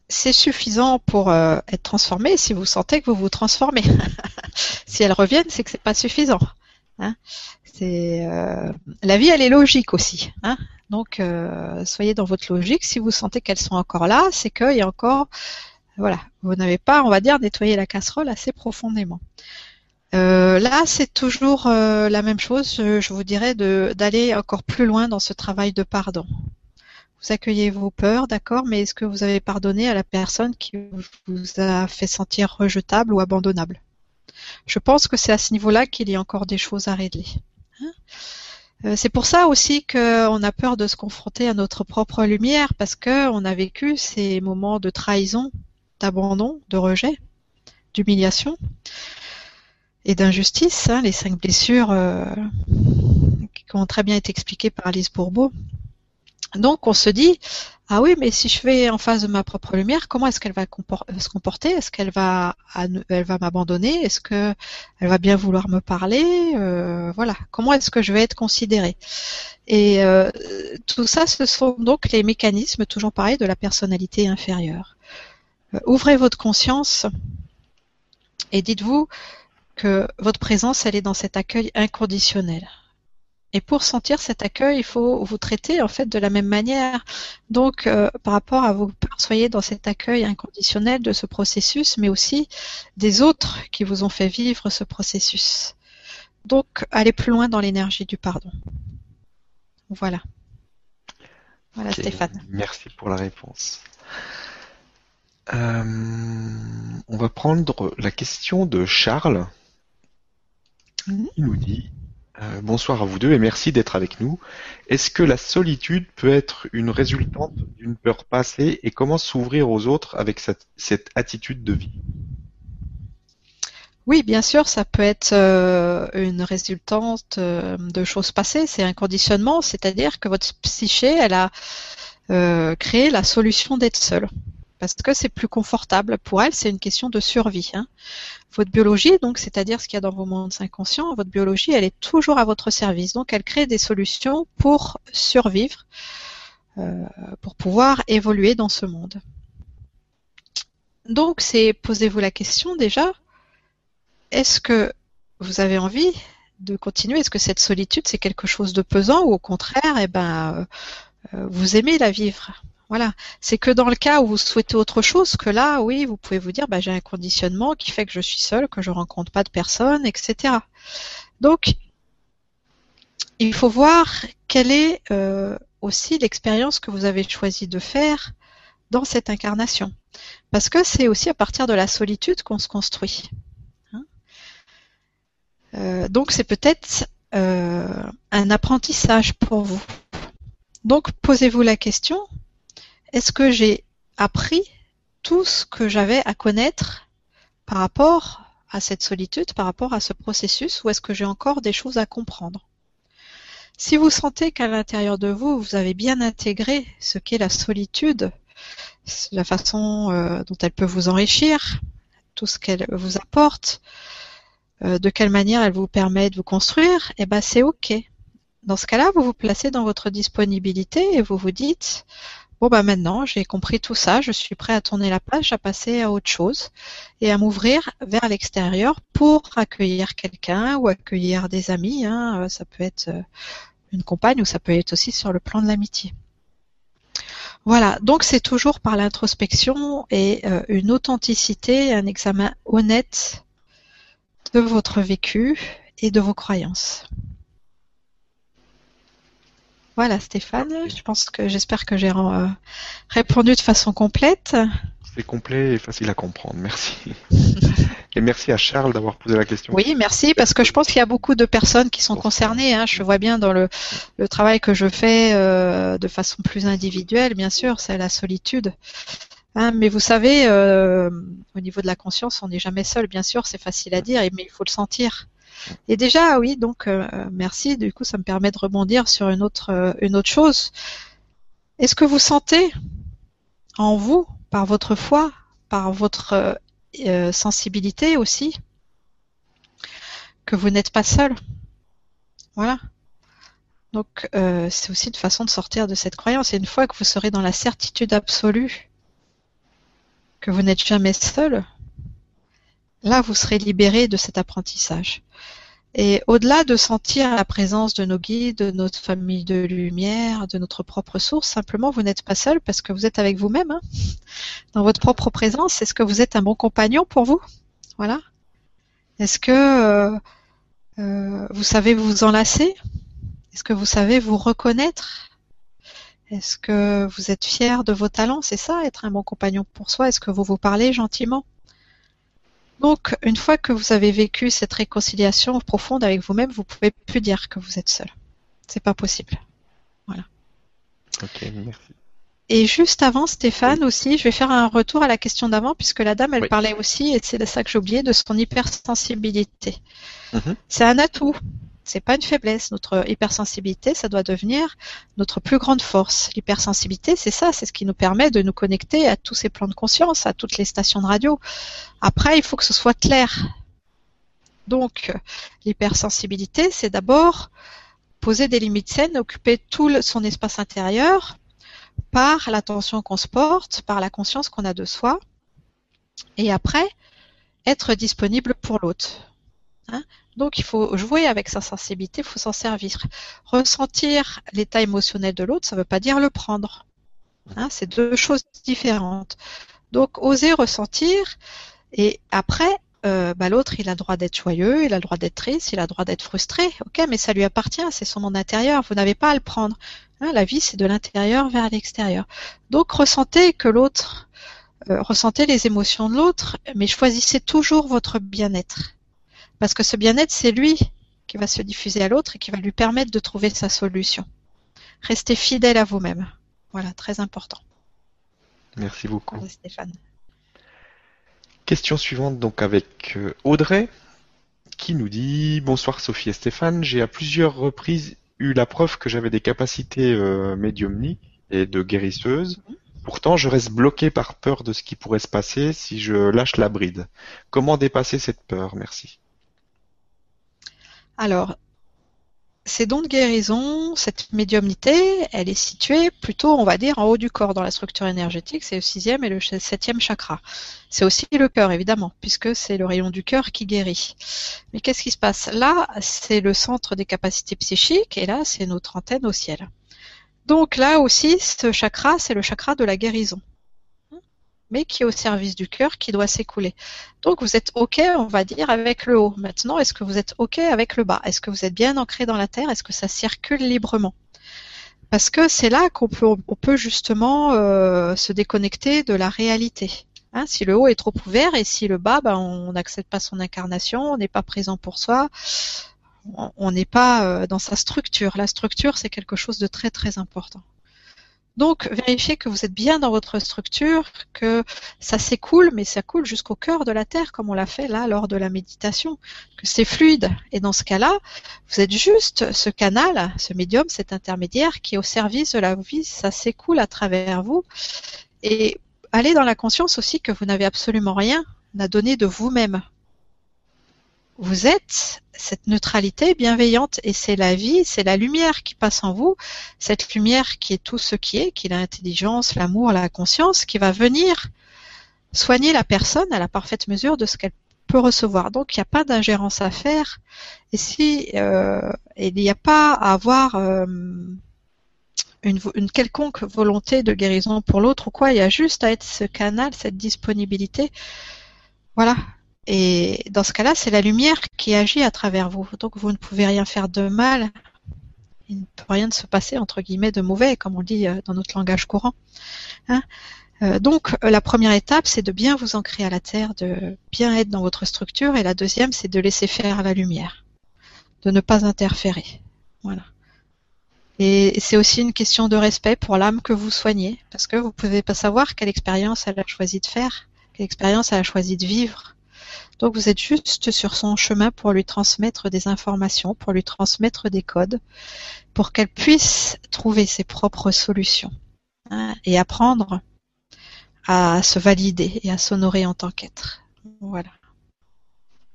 c'est suffisant pour euh, être transformé si vous sentez que vous vous transformez. si elles reviennent, c'est que c'est pas suffisant. Hein. c'est euh, la vie, elle est logique aussi. Hein. Donc, euh, soyez dans votre logique. Si vous sentez qu'elles sont encore là, c'est qu'il y a encore, voilà, vous n'avez pas, on va dire, nettoyé la casserole assez profondément. là, c'est toujours la même chose. Je, vous dirais d'aller encore plus loin dans ce travail de pardon. Vous accueillez vos peurs, d'accord, mais est-ce que vous avez pardonné à la personne qui vous a fait sentir rejetable ou abandonnable? Je pense que c'est à ce niveau-là qu'il y a encore des choses à régler. Hein. Euh, c'est pour ça aussi qu'on a peur de se confronter à notre propre lumière, parce qu'on a vécu ces moments de trahison, d'abandon, de rejet, d'humiliation et d'injustice, hein, les cinq blessures euh, qui ont très bien été expliquées par Alice Bourbeau. Donc on se dit ah oui mais si je vais en face de ma propre lumière comment est-ce qu'elle va se comporter? Est-ce qu'elle va elle va m'abandonner? Est-ce que elle va bien vouloir me parler? Euh, voilà. Comment est-ce que je vais être considérée? Et euh, tout ça ce sont donc les mécanismes toujours pareil de la personnalité inférieure. Euh, ouvrez votre conscience et dites-vous que votre présence elle est dans cet accueil inconditionnel et pour sentir cet accueil, il faut vous traiter en fait de la même manière. Donc, euh, par rapport à vos peurs, soyez dans cet accueil inconditionnel de ce processus, mais aussi des autres qui vous ont fait vivre ce processus. Donc, allez plus loin dans l'énergie du pardon. Voilà. Voilà, Stéphane. Merci pour la réponse. Euh, on va prendre la question de Charles. Mhm. Il nous dit euh, bonsoir à vous deux et merci d'être avec nous. Est-ce que la solitude peut être une résultante d'une peur passée et comment s'ouvrir aux autres avec cette, attitude de vie? Oui, bien sûr, ça peut être euh, une résultante euh, de choses passées. C'est un conditionnement, c'est-à-dire que votre psyché, elle a créé la solution d'être seule parce que c'est plus confortable pour elle, c'est une question de survie. Hein. Votre biologie, donc, c'est-à-dire ce qu'il y a dans vos mondes inconscients, votre biologie, elle est toujours à votre service. Donc, elle crée des solutions pour survivre, euh, pour pouvoir évoluer dans ce monde. Donc, c'est posez-vous la question déjà, est-ce que vous avez envie de continuer? Est-ce que cette solitude, c'est quelque chose de pesant ou au contraire, eh ben, euh, vous aimez la vivre? Voilà. C'est que dans le cas où vous souhaitez autre chose, que là, oui, vous pouvez vous dire, bah, j'ai un conditionnement qui fait que je suis seule, que je rencontre pas de personnes, etc. Donc, il faut voir quelle est euh, aussi l'expérience que vous avez choisi de faire dans cette incarnation. Parce que c'est aussi à partir de la solitude qu'on se construit. Hein. Euh, donc c'est peut-être euh, un apprentissage pour vous. Donc posez-vous la question, est-ce que j'ai appris tout ce que j'avais à connaître par rapport à cette solitude, par rapport à ce processus, ou est-ce que j'ai encore des choses à comprendre? Si vous sentez qu'à l'intérieur de vous, vous avez bien intégré ce qu'est la solitude, la façon euh, dont elle peut vous enrichir, tout ce qu'elle vous apporte, euh, de quelle manière elle vous permet de vous construire, eh ben c'est ok. Dans ce cas-là, vous vous placez dans votre disponibilité et vous vous dites Bon bah maintenant j'ai compris tout ça, je suis prêt à tourner la page, à passer à autre chose et à m'ouvrir vers l'extérieur pour accueillir quelqu'un ou accueillir des amis. Hein. Euh, ça peut être euh, une compagne ou ça peut être aussi sur le plan de l'amitié. Voilà, donc c'est toujours par l'introspection et euh, une authenticité, un examen honnête de votre vécu et de vos croyances. Voilà, Stéphane, je pense que j'espère que j'ai euh, répondu de façon complète. C'est complet et facile à comprendre, merci. et merci à Charles d'avoir posé la question. Oui, merci, parce que je pense qu'il y a beaucoup de personnes qui sont concernées. Hein. Je vois bien dans le, travail que je fais euh, de façon plus individuelle, bien sûr, c'est la solitude. Hein, mais vous savez, euh, au niveau de la conscience, on n'est jamais seul, bien sûr, c'est facile à dire, mais il faut le sentir. Et déjà, oui, donc euh, merci. Du coup, ça me permet de rebondir sur une autre, euh, une autre chose. Est-ce que vous sentez en vous, par votre foi, par votre euh, euh, sensibilité aussi que vous n'êtes pas seul? Voilà. Donc euh, c'est aussi une façon de sortir de cette croyance. Et une fois que vous serez dans la certitude absolue que vous n'êtes jamais seul, là vous serez libéré de cet apprentissage. Et au-delà de sentir la présence de nos guides, de notre famille de lumière, de notre propre source, simplement vous n'êtes pas seul parce que vous êtes avec vous-même, hein. dans votre propre présence. Est-ce que vous êtes un bon compagnon pour vous? Voilà. Est-ce que euh, euh, vous savez vous enlacer? Est-ce que vous savez vous reconnaître? Est-ce que vous êtes fier de vos talents? C'est ça, être un bon compagnon pour soi. Est-ce que vous vous parlez gentiment? Donc, une fois que vous avez vécu cette réconciliation profonde avec vous-même, vous pouvez plus dire que vous êtes seul. C'est pas possible. Voilà. Ok, merci. Et juste avant, Stéphane aussi, je vais faire un retour à la question d'avant, puisque la dame, elle Oui. parlait aussi, et c'est de ça que j'ai oublié, de son hypersensibilité. Mhm. C'est un atout. C'est pas une faiblesse. Notre hypersensibilité, ça doit devenir notre plus grande force. L'hypersensibilité, c'est ça, c'est ce qui nous permet de nous connecter à tous ces plans de conscience, à toutes les stations de radio. Après, il faut que ce soit clair. Donc, l'hypersensibilité, c'est d'abord poser des limites saines, occuper tout son espace intérieur par l'attention qu'on se porte, par la conscience qu'on a de soi, et après, être disponible pour l'autre. Hein Donc, il faut jouer avec sa sensibilité, il faut s'en servir. Ressentir l'état émotionnel de l'autre, ça ne veut pas dire le prendre. Hein, c'est deux choses différentes. Donc, oser ressentir, et après, euh, bah, l'autre, il a le droit d'être joyeux, il a le droit d'être triste, il a le droit d'être frustré. Ok, mais ça lui appartient, c'est son monde intérieur. Vous n'avez pas à le prendre. Hein, la vie, c'est de l'intérieur vers l'extérieur. Donc, ressentez que l'autre, euh, ressentez les émotions de l'autre, mais choisissez toujours votre bien-être. Parce que ce bien-être, c'est lui qui va se diffuser à l'autre et qui va lui permettre de trouver sa solution. Restez fidèle à vous-même. Voilà, très important. Merci beaucoup. Voilà, Stéphane. Question suivante donc avec euh, Audrey qui nous dit Bonsoir Sophie et Stéphane, j'ai à plusieurs reprises eu la preuve que j'avais des capacités euh, médiumniques et de guérisseuse. Pourtant, je reste bloqué par peur de ce qui pourrait se passer si je lâche la bride. Comment dépasser cette peur? Merci. Alors, ces dons de guérison, cette médiumnité, elle est située plutôt, on va dire, en haut du corps dans la structure énergétique. C'est le sixième et le septième chakra. C'est aussi le cœur, évidemment, puisque c'est le rayon du cœur qui guérit. Mais qu'est-ce qui se passe? Là, c'est le centre des capacités psychiques et là, c'est notre antenne au ciel. Donc là aussi, ce chakra, c'est le chakra de la guérison, mais qui est au service du cœur, qui doit s'écouler. Donc vous êtes OK, on va dire, avec le haut. Maintenant, est-ce que vous êtes OK avec le bas? Est-ce que vous êtes bien ancré dans la terre? Est-ce que ça circule librement? Parce que c'est là qu'on peut, justement euh, se déconnecter de la réalité. Hein, si le haut est trop ouvert et si le bas, ben, on n'accepte pas son incarnation, on n'est pas présent pour soi, on- on n'est pas euh, dans sa structure. La structure, c'est quelque chose de très très important. Donc, vérifiez que vous êtes bien dans votre structure, que ça s'écoule, mais ça coule jusqu'au cœur de la terre, comme on l'a fait là lors de la méditation, que c'est fluide. Et dans ce cas-là, vous êtes juste ce canal, ce médium, cet intermédiaire qui est au service de la vie, ça s'écoule à travers vous. Et allez dans la conscience aussi que vous n'avez absolument rien à donner de vous-même. Vous êtes cette neutralité bienveillante et c'est la vie, c'est la lumière qui passe en vous, cette lumière qui est tout ce qui est, qui est l'intelligence, l'amour, la conscience, qui va venir soigner la personne à la parfaite mesure de ce qu'elle peut recevoir. Donc il n'y a pas d'ingérence à faire et si euh, il n'y a pas à avoir euh, une, une quelconque volonté de guérison pour l'autre ou quoi, il y a juste à être ce canal, cette disponibilité. Voilà, et dans ce cas-là, c'est la lumière qui agit à travers vous. Donc vous ne pouvez rien faire de mal. Il ne peut rien se passer, entre guillemets, de mauvais, comme on dit euh, dans notre langage courant. Hein Euh, donc euh, la première étape, c'est de bien vous ancrer à la terre, de bien être dans votre structure. Et la deuxième, c'est de laisser faire la lumière, de ne pas interférer. Voilà. Et c'est aussi une question de respect pour l'âme que vous soignez, parce que vous ne pouvez pas savoir quelle expérience elle a choisi de faire, quelle expérience elle a choisi de vivre. Donc vous êtes juste sur son chemin pour lui transmettre des informations, pour lui transmettre des codes, pour qu'elle puisse trouver ses propres solutions hein, et apprendre à se valider et à s'honorer en tant qu'être. Voilà.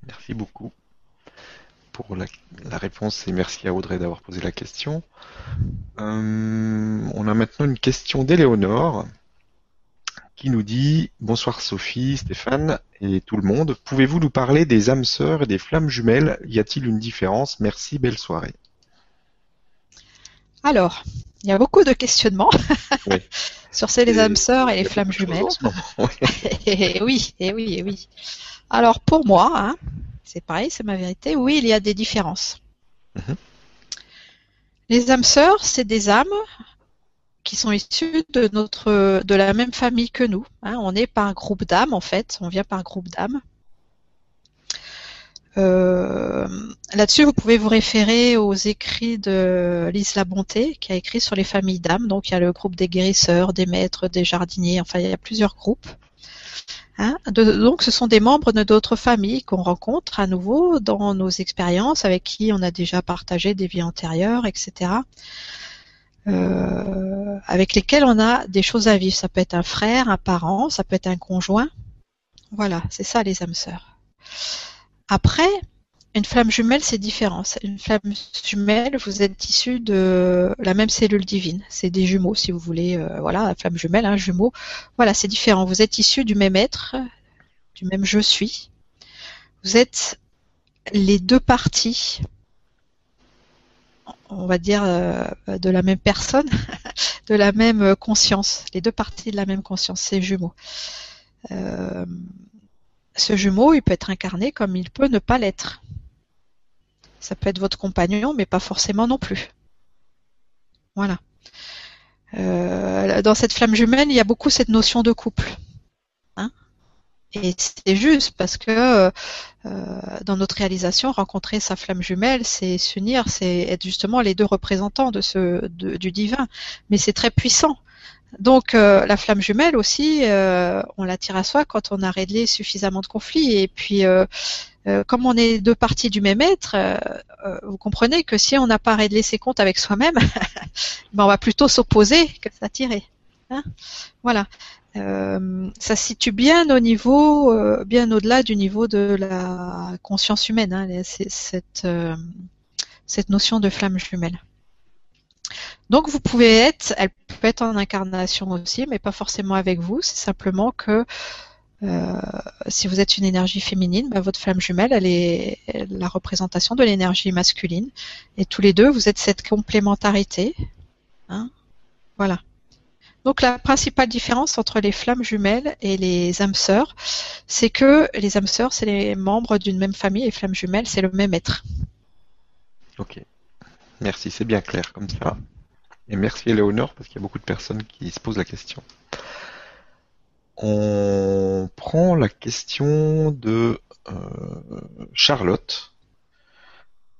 Merci beaucoup pour la, réponse et merci à Audrey d'avoir posé la question. Euh, on a maintenant une question d'Éléonore qui nous dit Bonsoir Sophie, Stéphane et tout le monde. Pouvez-vous nous parler des âmes sœurs et des flammes jumelles? Y a-t-il une différence? Merci, belle soirée. Alors, il y a beaucoup de questionnements sur ces les âmes sœurs et les flammes jumelles. et oui, et oui, et oui. Alors pour moi, hein, c'est pareil, c'est ma vérité. Oui, il y a des différences. Mhm. Les âmes sœurs, c'est des âmes qui sont issues de notre de la même famille que nous. Hein. On est par groupe d'âmes en fait, on vient par groupe d'âmes. Euh, là-dessus, vous pouvez vous référer aux écrits de Lise La Bonté, qui a écrit sur les familles d'âmes. Donc, il y a le groupe des guérisseurs, des maîtres, des jardiniers. Enfin, il y a plusieurs groupes. Hein donc, ce sont des membres de d'autres familles qu'on rencontre à nouveau dans nos expériences, avec qui on a déjà partagé des vies antérieures, etc. Euh, avec lesquels on a des choses à vivre. Ça peut être un frère, un parent, ça peut être un conjoint. Voilà, c'est ça les âmes sœurs. Après, une flamme jumelle, c'est différent. Une flamme jumelle, vous êtes issu de la même cellule divine. C'est des jumeaux, si vous voulez. Euh, voilà, la flamme jumelle, un jumeau. Voilà, c'est différent. Vous êtes issu du même être, du même je suis. Vous êtes les deux parties, on va dire, euh, de la même personne, de la même conscience. Les deux parties de la même conscience, ces jumeaux. Euh, ce jumeau, il peut être incarné comme il peut ne pas l'être. Ça peut être votre compagnon, mais pas forcément non plus. Voilà. Euh, dans cette flamme jumelle, il y a beaucoup cette notion de couple. Et c'est juste parce que euh, dans notre réalisation, rencontrer sa flamme jumelle, c'est s'unir, c'est être justement les deux représentants de ce du divin. Mais c'est très puissant. Donc euh, la flamme jumelle aussi, euh, on l'attire à soi quand on a réglé suffisamment de conflits. Et puis, euh, comme on est deux parties du même être, vous comprenez que si on n'a pas réglé ses comptes avec soi-même, ben on va plutôt s'opposer que s'attirer. Hein voilà. Ça se situe bien au niveau, bien au-delà du niveau de la conscience humaine. Hein, cette, cette notion de flamme jumelle. Donc vous pouvez être, elle peut être en incarnation aussi, mais pas forcément avec vous. C'est simplement que euh, si vous êtes une énergie féminine, bah, votre flamme jumelle, elle est la représentation de l'énergie masculine. Et tous les deux, vous êtes cette complémentarité. Hein voilà. Donc la principale différence entre les flammes jumelles et les âmes sœurs, c'est que les âmes sœurs, c'est les membres d'une même famille et flammes jumelles, c'est le même être. Ok. Merci, c'est bien clair comme ça. Et merci Éléonore, parce qu'il y a beaucoup de personnes qui se posent la question. On prend la question de euh, Charlotte,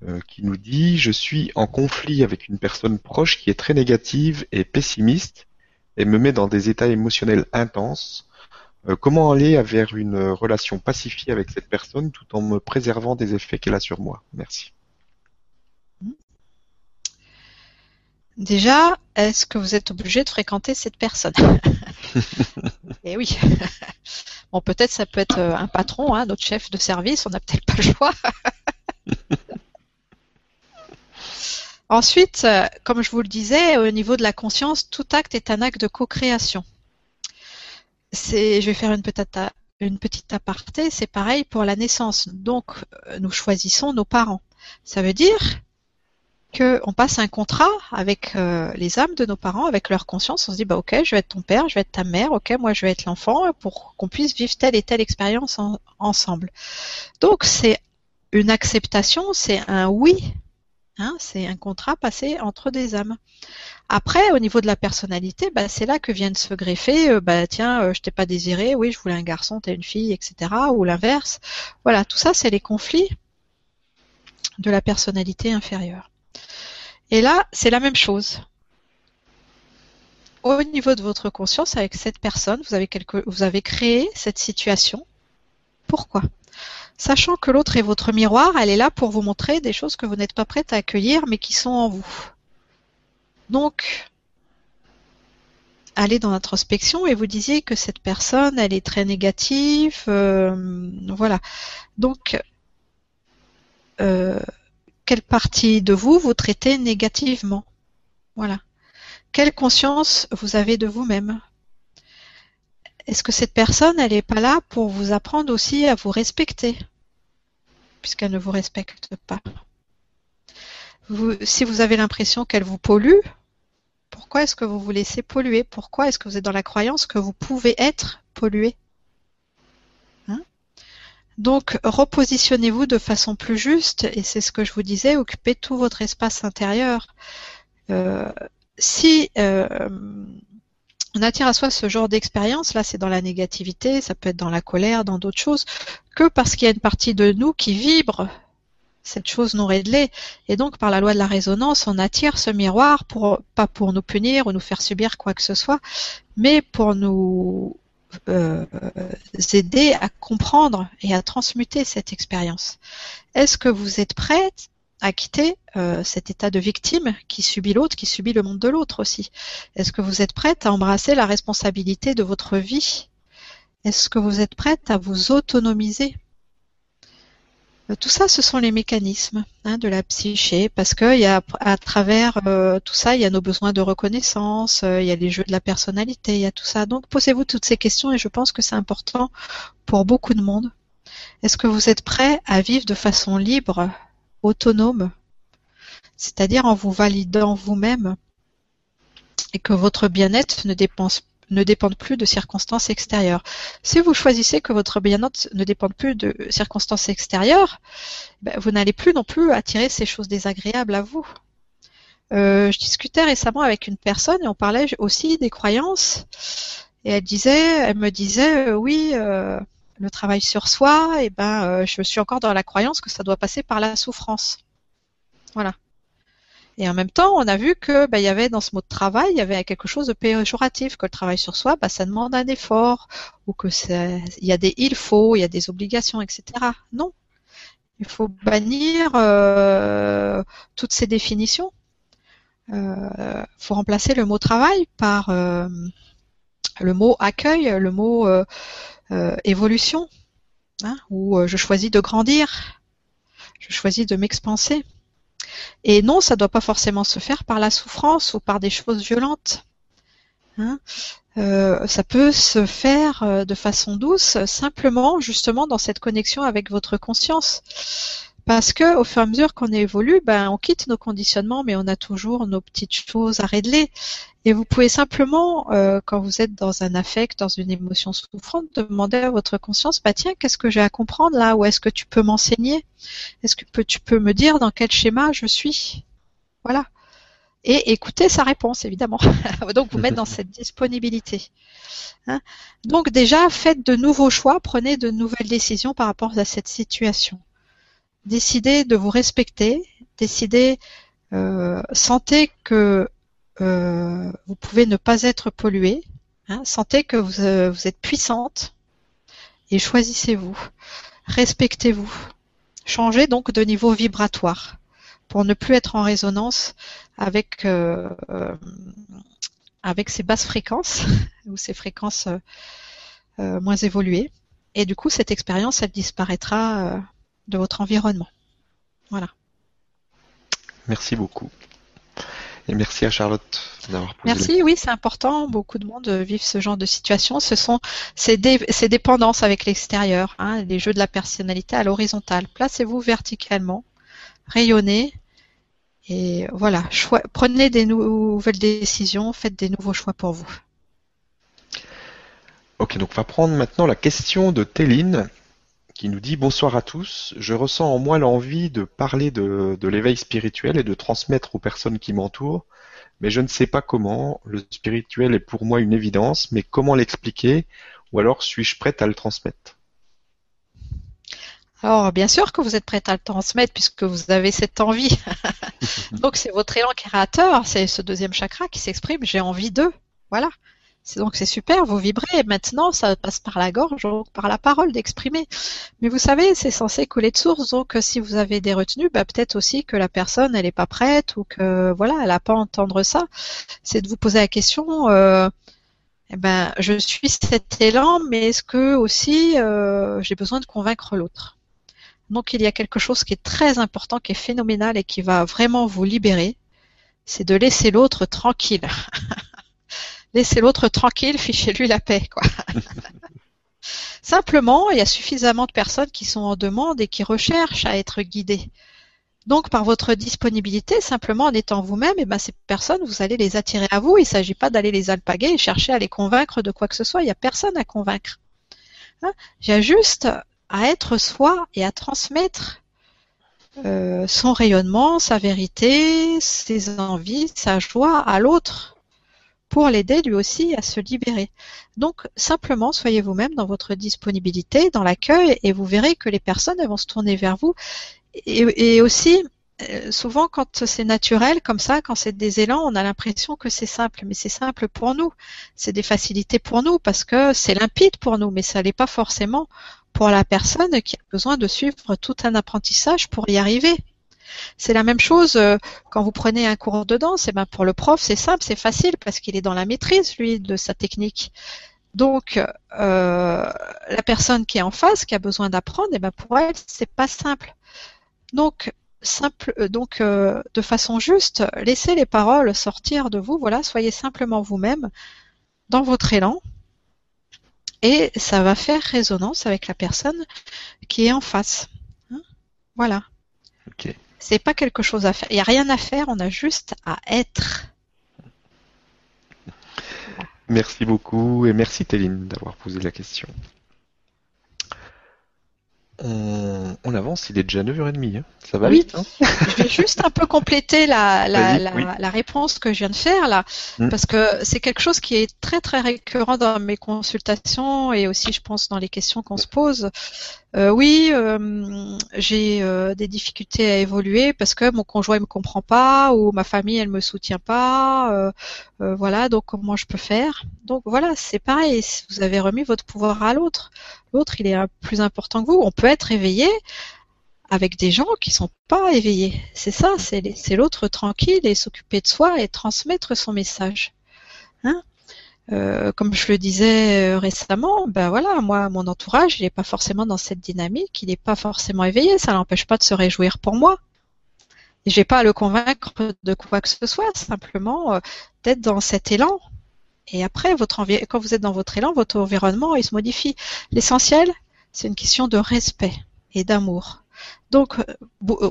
euh, qui nous dit Je suis en conflit avec une personne proche qui est très négative et pessimiste et me met dans des états émotionnels intenses. Euh, comment aller vers une relation pacifiée avec cette personne tout en me préservant des effets qu'elle a sur moi? Merci. Déjà, est-ce que vous êtes obligé de fréquenter cette personne? Eh oui. Bon, peut-être ça peut être euh, un patron, hein, notre chef de service, on n'a peut-être pas le choix. Ensuite, euh, comme je vous le disais, au niveau de la conscience, tout acte est un acte de co-création. je vais faire une petite, aparté, c'est pareil pour la naissance. Donc, euh, nous choisissons nos parents. Ça veut dire qu'on passe un contrat avec euh, les âmes de nos parents, avec leur conscience. On se dit, bah ok, je vais être ton père, je vais être ta mère, ok, moi je vais être l'enfant, pour qu'on puisse vivre telle et telle expérience ensemble. Donc c'est une acceptation, c'est un oui, hein, c'est un contrat passé entre des âmes. Après, au niveau de la personnalité, bah, c'est là que viennent se greffer, euh, bah tiens, euh, je t'ai pas désiré, oui, je voulais un garçon, t'es une fille, etc. Ou l'inverse. Voilà, tout ça, c'est les conflits de la personnalité inférieure. Et là, c'est la même chose. Au niveau de votre conscience, avec cette personne, vous avez, vous avez créé cette situation. Pourquoi? Sachant que l'autre est votre miroir, elle est là pour vous montrer des choses que vous n'êtes pas prête à accueillir, mais qui sont en vous. Donc, aller dans l'introspection et vous disiez que cette personne, elle est très négative, euh, voilà. Donc, euh, quelle partie de vous vous traitez négativement? Voilà. Quelle conscience vous avez de vous-même? Est-ce que cette personne, elle n'est pas là pour vous apprendre aussi à vous respecter? Puisqu'elle ne vous respecte pas. Si vous avez l'impression qu'elle vous pollue, pourquoi est-ce que vous vous laissez polluer? Pourquoi est-ce que vous êtes dans la croyance que vous pouvez être pollué? Hein? Donc, repositionnez-vous de façon plus juste, et c'est ce que je vous disais, occupez tout votre espace intérieur. Euh, si euh, on attire à soi ce genre d'expérience, là c'est dans la négativité, ça peut être dans la colère, dans d'autres choses, que parce qu'il y a une partie de nous qui vibre cette chose non réglée. Et donc, par la loi de la résonance, on attire ce miroir pour, pas pour nous punir ou nous faire subir quoi que ce soit, mais pour nous euh, aider à comprendre et à transmuter cette expérience. Est-ce que vous êtes prête à quitter euh, cet état de victime qui subit l'autre, qui subit le monde de l'autre aussi Est-ce que vous êtes prête à embrasser la responsabilité de votre vie? Est-ce que vous êtes prête à vous autonomiser? Euh, tout ça, ce sont les mécanismes hein, de la psyché, parce que à travers euh, tout ça, il y a nos besoins de reconnaissance, il y a les jeux de la personnalité, il y a tout ça. Donc posez-vous toutes ces questions et je pense que c'est important pour beaucoup de monde. Est-ce que vous êtes prêt à vivre de façon libre, autonome, c'est-à-dire en vous validant vous-même et que votre bien-être ne ne dépendent plus de circonstances extérieures. Si vous choisissez que votre bien-être ne dépende plus de circonstances extérieures, ben, vous n'allez plus non plus attirer ces choses désagréables à vous. Euh, je discutais récemment avec une personne et on parlait aussi des croyances. Et elle disait, elle me disait, euh, oui, euh, le travail sur soi, eh ben, je suis encore dans la croyance que ça doit passer par la souffrance. Voilà. Et en même temps, on a vu que bah, y avait dans ce mot de travail, il y avait quelque chose de péjoratif, que le travail sur soi, bah, ça demande un effort, ou que il y a des il faut, il y a des obligations, etc. Non, il faut bannir euh, toutes ces définitions. Il euh, faut remplacer le mot travail par euh, le mot accueil, le mot évolution, hein, où je choisis de grandir, je choisis de m'expanser. Et non, ça ne doit pas forcément se faire par la souffrance ou par des choses violentes. Hein. Euh, ça peut se faire euh, de façon douce, simplement justement dans cette connexion avec votre conscience. Parce que au fur et à mesure qu'on évolue, ben, on quitte nos conditionnements, mais on a toujours nos petites choses à régler. Et vous pouvez simplement, euh, quand vous êtes dans un affect, dans une émotion souffrante, demander à votre conscience, bah tiens, qu'est-ce que j'ai à comprendre là? Ou est-ce que tu peux m'enseigner? Est-ce que tu peux me dire dans quel schéma je suis? Voilà. Et écouter sa réponse, évidemment. Donc vous mettre dans cette disponibilité. Hein Donc déjà, faites de nouveaux choix, prenez de nouvelles décisions par rapport à cette situation décidez de vous respecter, décidez, euh, sentez que euh, vous pouvez ne pas être pollué, hein, sentez que vous, euh, vous, êtes puissante et choisissez-vous, respectez-vous. Changez donc de niveau vibratoire pour ne plus être en résonance avec avec ces basses fréquences ou ces fréquences moins évoluées. Et du coup, cette expérience, elle disparaîtra de votre environnement. Voilà. Merci beaucoup. Et merci à Charlotte d'avoir posé. Merci, oui, c'est important. Beaucoup de monde vivent ce genre de situation. Ce sont ces, dépendances avec l'extérieur, hein, les jeux de la personnalité à l'horizontale. Placez-vous verticalement, rayonnez, et voilà, prenez des nouvelles décisions, faites des nouveaux choix pour vous. Ok, donc on va prendre maintenant la question de Téline qui nous dit bonsoir à tous. Je ressens en moi l'envie de parler de, l'éveil spirituel et de transmettre aux personnes qui m'entourent, mais je ne sais pas comment. Le spirituel est pour moi une évidence, mais comment l'expliquer? Ou alors suis-je prête à le transmettre? Alors, bien sûr que vous êtes prête à le transmettre puisque vous avez cette envie. Donc, c'est votre élan créateur, c'est ce deuxième chakra qui s'exprime. J'ai envie d'eux. Voilà donc c'est super, vous vibrez. Maintenant, ça passe par la gorge, donc par la parole d'exprimer. Mais vous savez, c'est censé couler de source. Donc si vous avez des retenues, bah, peut-être aussi que la personne elle n'est pas prête ou que voilà, elle n'a pas à entendre ça. C'est de vous poser la question. Euh, eh ben, je suis cet élan, mais est-ce que aussi euh, j'ai besoin de convaincre l'autre? Donc il y a quelque chose qui est très important, qui est phénoménal et qui va vraiment vous libérer, c'est de laisser l'autre tranquille. laisser l'autre tranquille, fichez-lui la paix, quoi. Simplement, il y a suffisamment de personnes qui sont en demande et qui recherchent à être guidées. Donc, par votre disponibilité, simplement en étant vous-même, eh ben, ces personnes, vous allez les attirer à vous. Il ne s'agit pas d'aller les alpaguer et chercher à les convaincre de quoi que ce soit. Il n'y a personne à convaincre. Hein? Il y a juste à être soi et à transmettre euh, son rayonnement, sa vérité, ses envies, sa joie à l'autre pour l'aider lui aussi à se libérer. Donc simplement soyez vous-même dans votre disponibilité, dans l'accueil, et vous verrez que les personnes vont se tourner vers vous et, aussi, euh, souvent quand c'est naturel comme ça, quand c'est des élans, on a l'impression que c'est simple, mais c'est simple pour nous. C'est des facilités pour nous parce que c'est limpide pour nous, mais ça n'est pas forcément pour la personne qui a besoin de suivre tout un apprentissage pour y arriver. C'est la même chose euh, quand vous prenez un cours de danse. Et eh ben pour le prof, c'est simple, c'est facile parce qu'il est dans la maîtrise lui de sa technique. Donc, euh, la personne qui est en face, qui a besoin d'apprendre, eh ben pour elle, c'est pas simple. Donc, simple, euh, donc de façon juste, laissez les paroles sortir de vous. Voilà, soyez simplement vous-même dans votre élan, et ça va faire résonance avec la personne qui est en face. Hein? Voilà. C'est pas quelque chose à faire. Il n'y a rien à faire. On a juste à être. Merci beaucoup et merci Téline d'avoir posé la question. On, avance, il est déjà 9h30. Hein. Ça va vite. Hein je vais juste un peu compléter la, la, réponse que je viens de faire là, mm. parce que c'est quelque chose qui est très très récurrent dans mes consultations et aussi je pense dans les questions qu'on se pose. Euh, oui, euh, j'ai euh, des difficultés à évoluer parce que mon conjoint ne me comprend pas ou ma famille elle me soutient pas. voilà, donc comment je peux faire? Donc voilà, c'est pareil. Vous avez remis votre pouvoir à l'autre. L'autre, il est plus important que vous. On peut être éveillé avec des gens qui sont pas éveillés. C'est ça, c'est l'autre tranquille et s'occuper de soi et transmettre son message. Hein? Euh, comme je le disais euh, récemment, ben voilà, moi, mon entourage, il n'est pas forcément dans cette dynamique, il n'est pas forcément éveillé, ça n'empêche pas de se réjouir pour moi. J'ai pas à le convaincre de quoi que ce soit, simplement euh, d'être dans cet élan. Et après, votre quand vous êtes dans votre élan, votre environnement, il se modifie. L'essentiel, c'est une question de respect et d'amour. Donc,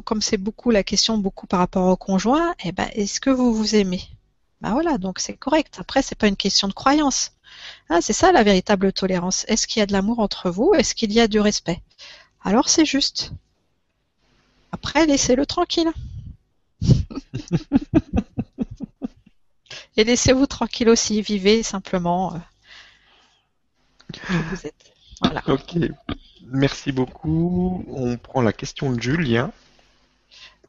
comme c'est beaucoup la question, beaucoup par rapport au conjoint, eh ben, est-ce que vous vous aimez? Ben voilà, donc c'est correct. Après, c'est pas une question de croyance. Ah, c'est ça la véritable tolérance. Est-ce qu'il y a de l'amour entre vous? Est-ce qu'il y a du respect? Alors c'est juste. Après, laissez-le tranquille. Et laissez-vous tranquille aussi. Vivez simplement. Euh, vous êtes. Voilà. Ok. Merci beaucoup. On prend la question de Julien.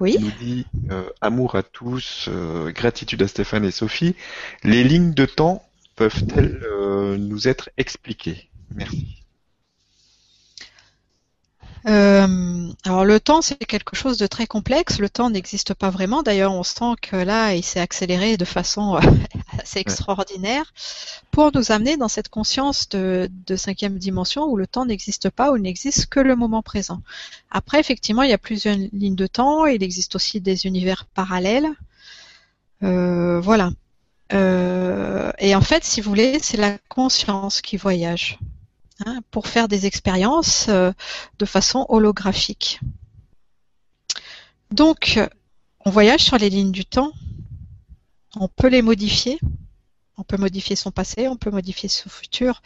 Oui. Dit euh, amour à tous, euh, gratitude à Stéphane et Sophie. Les lignes de temps peuvent-elles euh, nous être expliquées? Merci. Alors le temps, c'est quelque chose de très complexe. Le temps n'existe pas vraiment. D'ailleurs, on sent que là, il s'est accéléré de façon assez extraordinaire pour nous amener dans cette conscience de, cinquième dimension où le temps n'existe pas, où il n'existe que le moment présent. Après, effectivement, il y a plusieurs lignes de temps. Il existe aussi des univers parallèles. Euh, voilà. Euh, et en fait, si vous voulez, c'est la conscience qui voyage hein, pour faire des expériences euh, de façon holographique. Donc, on voyage sur les lignes du temps. On peut les modifier. On peut modifier son passé, on peut modifier son futur.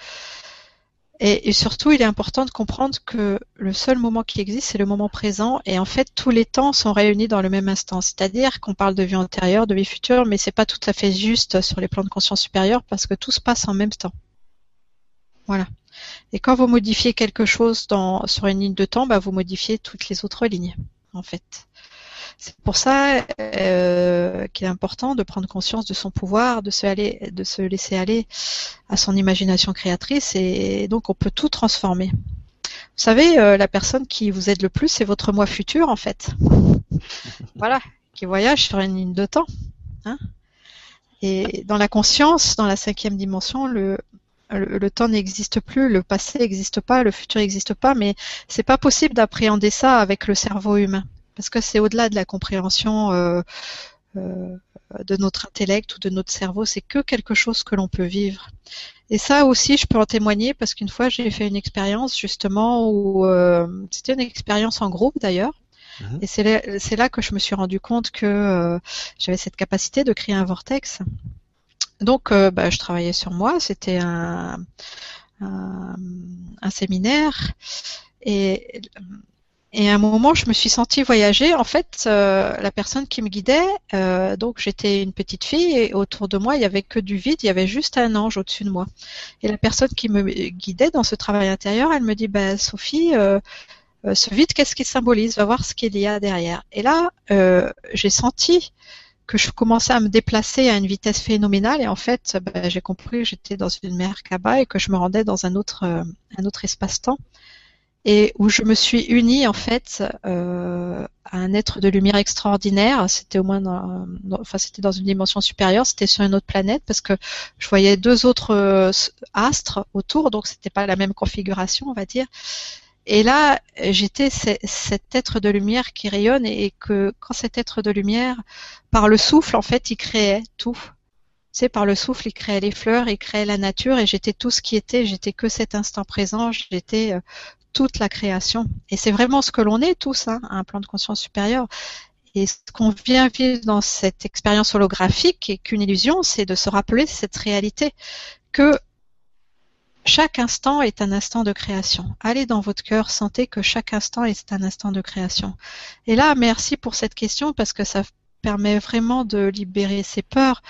Et, surtout, il est important de comprendre que le seul moment qui existe, c'est le moment présent. Et en fait, tous les temps sont réunis dans le même instant. C'est-à-dire qu'on parle de vie antérieure, de vie future, mais c'est pas tout à fait juste sur les plans de conscience supérieure parce que tout se passe en même temps. Voilà. Et quand vous modifiez quelque chose dans, sur une ligne de temps, bah, vous modifiez toutes les autres lignes, en fait. C'est pour ça euh, qu'il est important de prendre conscience de son pouvoir, de se, aller, de se laisser aller à son imagination créatrice et donc on peut tout transformer. Vous savez, euh, la personne qui vous aide le plus, c'est votre moi futur en fait. voilà, qui voyage sur une ligne de temps. Hein Et dans la conscience, dans la cinquième dimension, le, le, temps n'existe plus, le passé n'existe pas, le futur n'existe pas, mais c'est pas possible d'appréhender ça avec le cerveau humain, parce que c'est au-delà de la compréhension euh, euh, de notre intellect ou de notre cerveau, c'est que quelque chose que l'on peut vivre. Et ça aussi, je peux en témoigner parce qu'une fois, j'ai fait une expérience justement où euh, c'était une expérience en groupe d'ailleurs. Mhm. Et c'est là, là, que je me suis rendu compte que euh, j'avais cette capacité de créer un vortex. Donc, euh, bah, je travaillais sur moi. C'était un, un, séminaire. Et et à un moment, je me suis sentie voyager. En fait, euh, la personne qui me guidait, euh, donc j'étais une petite fille et autour de moi, il y avait que du vide. Il y avait juste un ange au-dessus de moi. Et la personne qui me guidait dans ce travail intérieur, elle me dit, bah, Sophie, ce vide, qu'est-ce qu'il symbolise? Va voir ce qu'il y a derrière. Et là, j'ai senti que je commençais à me déplacer à une vitesse phénoménale et en fait, bah, j'ai compris que j'étais dans une mer Kaba et que je me rendais dans un autre, un autre espace-temps et où je me suis unie en fait euh, à un être de lumière extraordinaire. C'était au moins, dans, enfin c'était dans une dimension supérieure. C'était sur une autre planète parce que je voyais deux autres euh, astres autour, donc c'était pas la même configuration, on va dire. Et là, j'étais cet être de lumière qui rayonne et que quand cet être de lumière, par le souffle, en fait, il créait tout. Sais, par le souffle, il créait les fleurs, il créait la nature, et j'étais tout ce qui était. J'étais que cet instant présent. J'étais euh, toute la création. Et c'est vraiment ce que l'on est tous, hein, un plan de conscience supérieure. Et ce qu'on vient vivre dans cette expérience holographique et qu'une illusion, c'est de se rappeler cette réalité que chaque instant est un instant de création. Allez dans votre cœur, sentez que chaque instant est un instant de création. Et là, merci pour cette question parce que ça permet vraiment de libérer ses peurs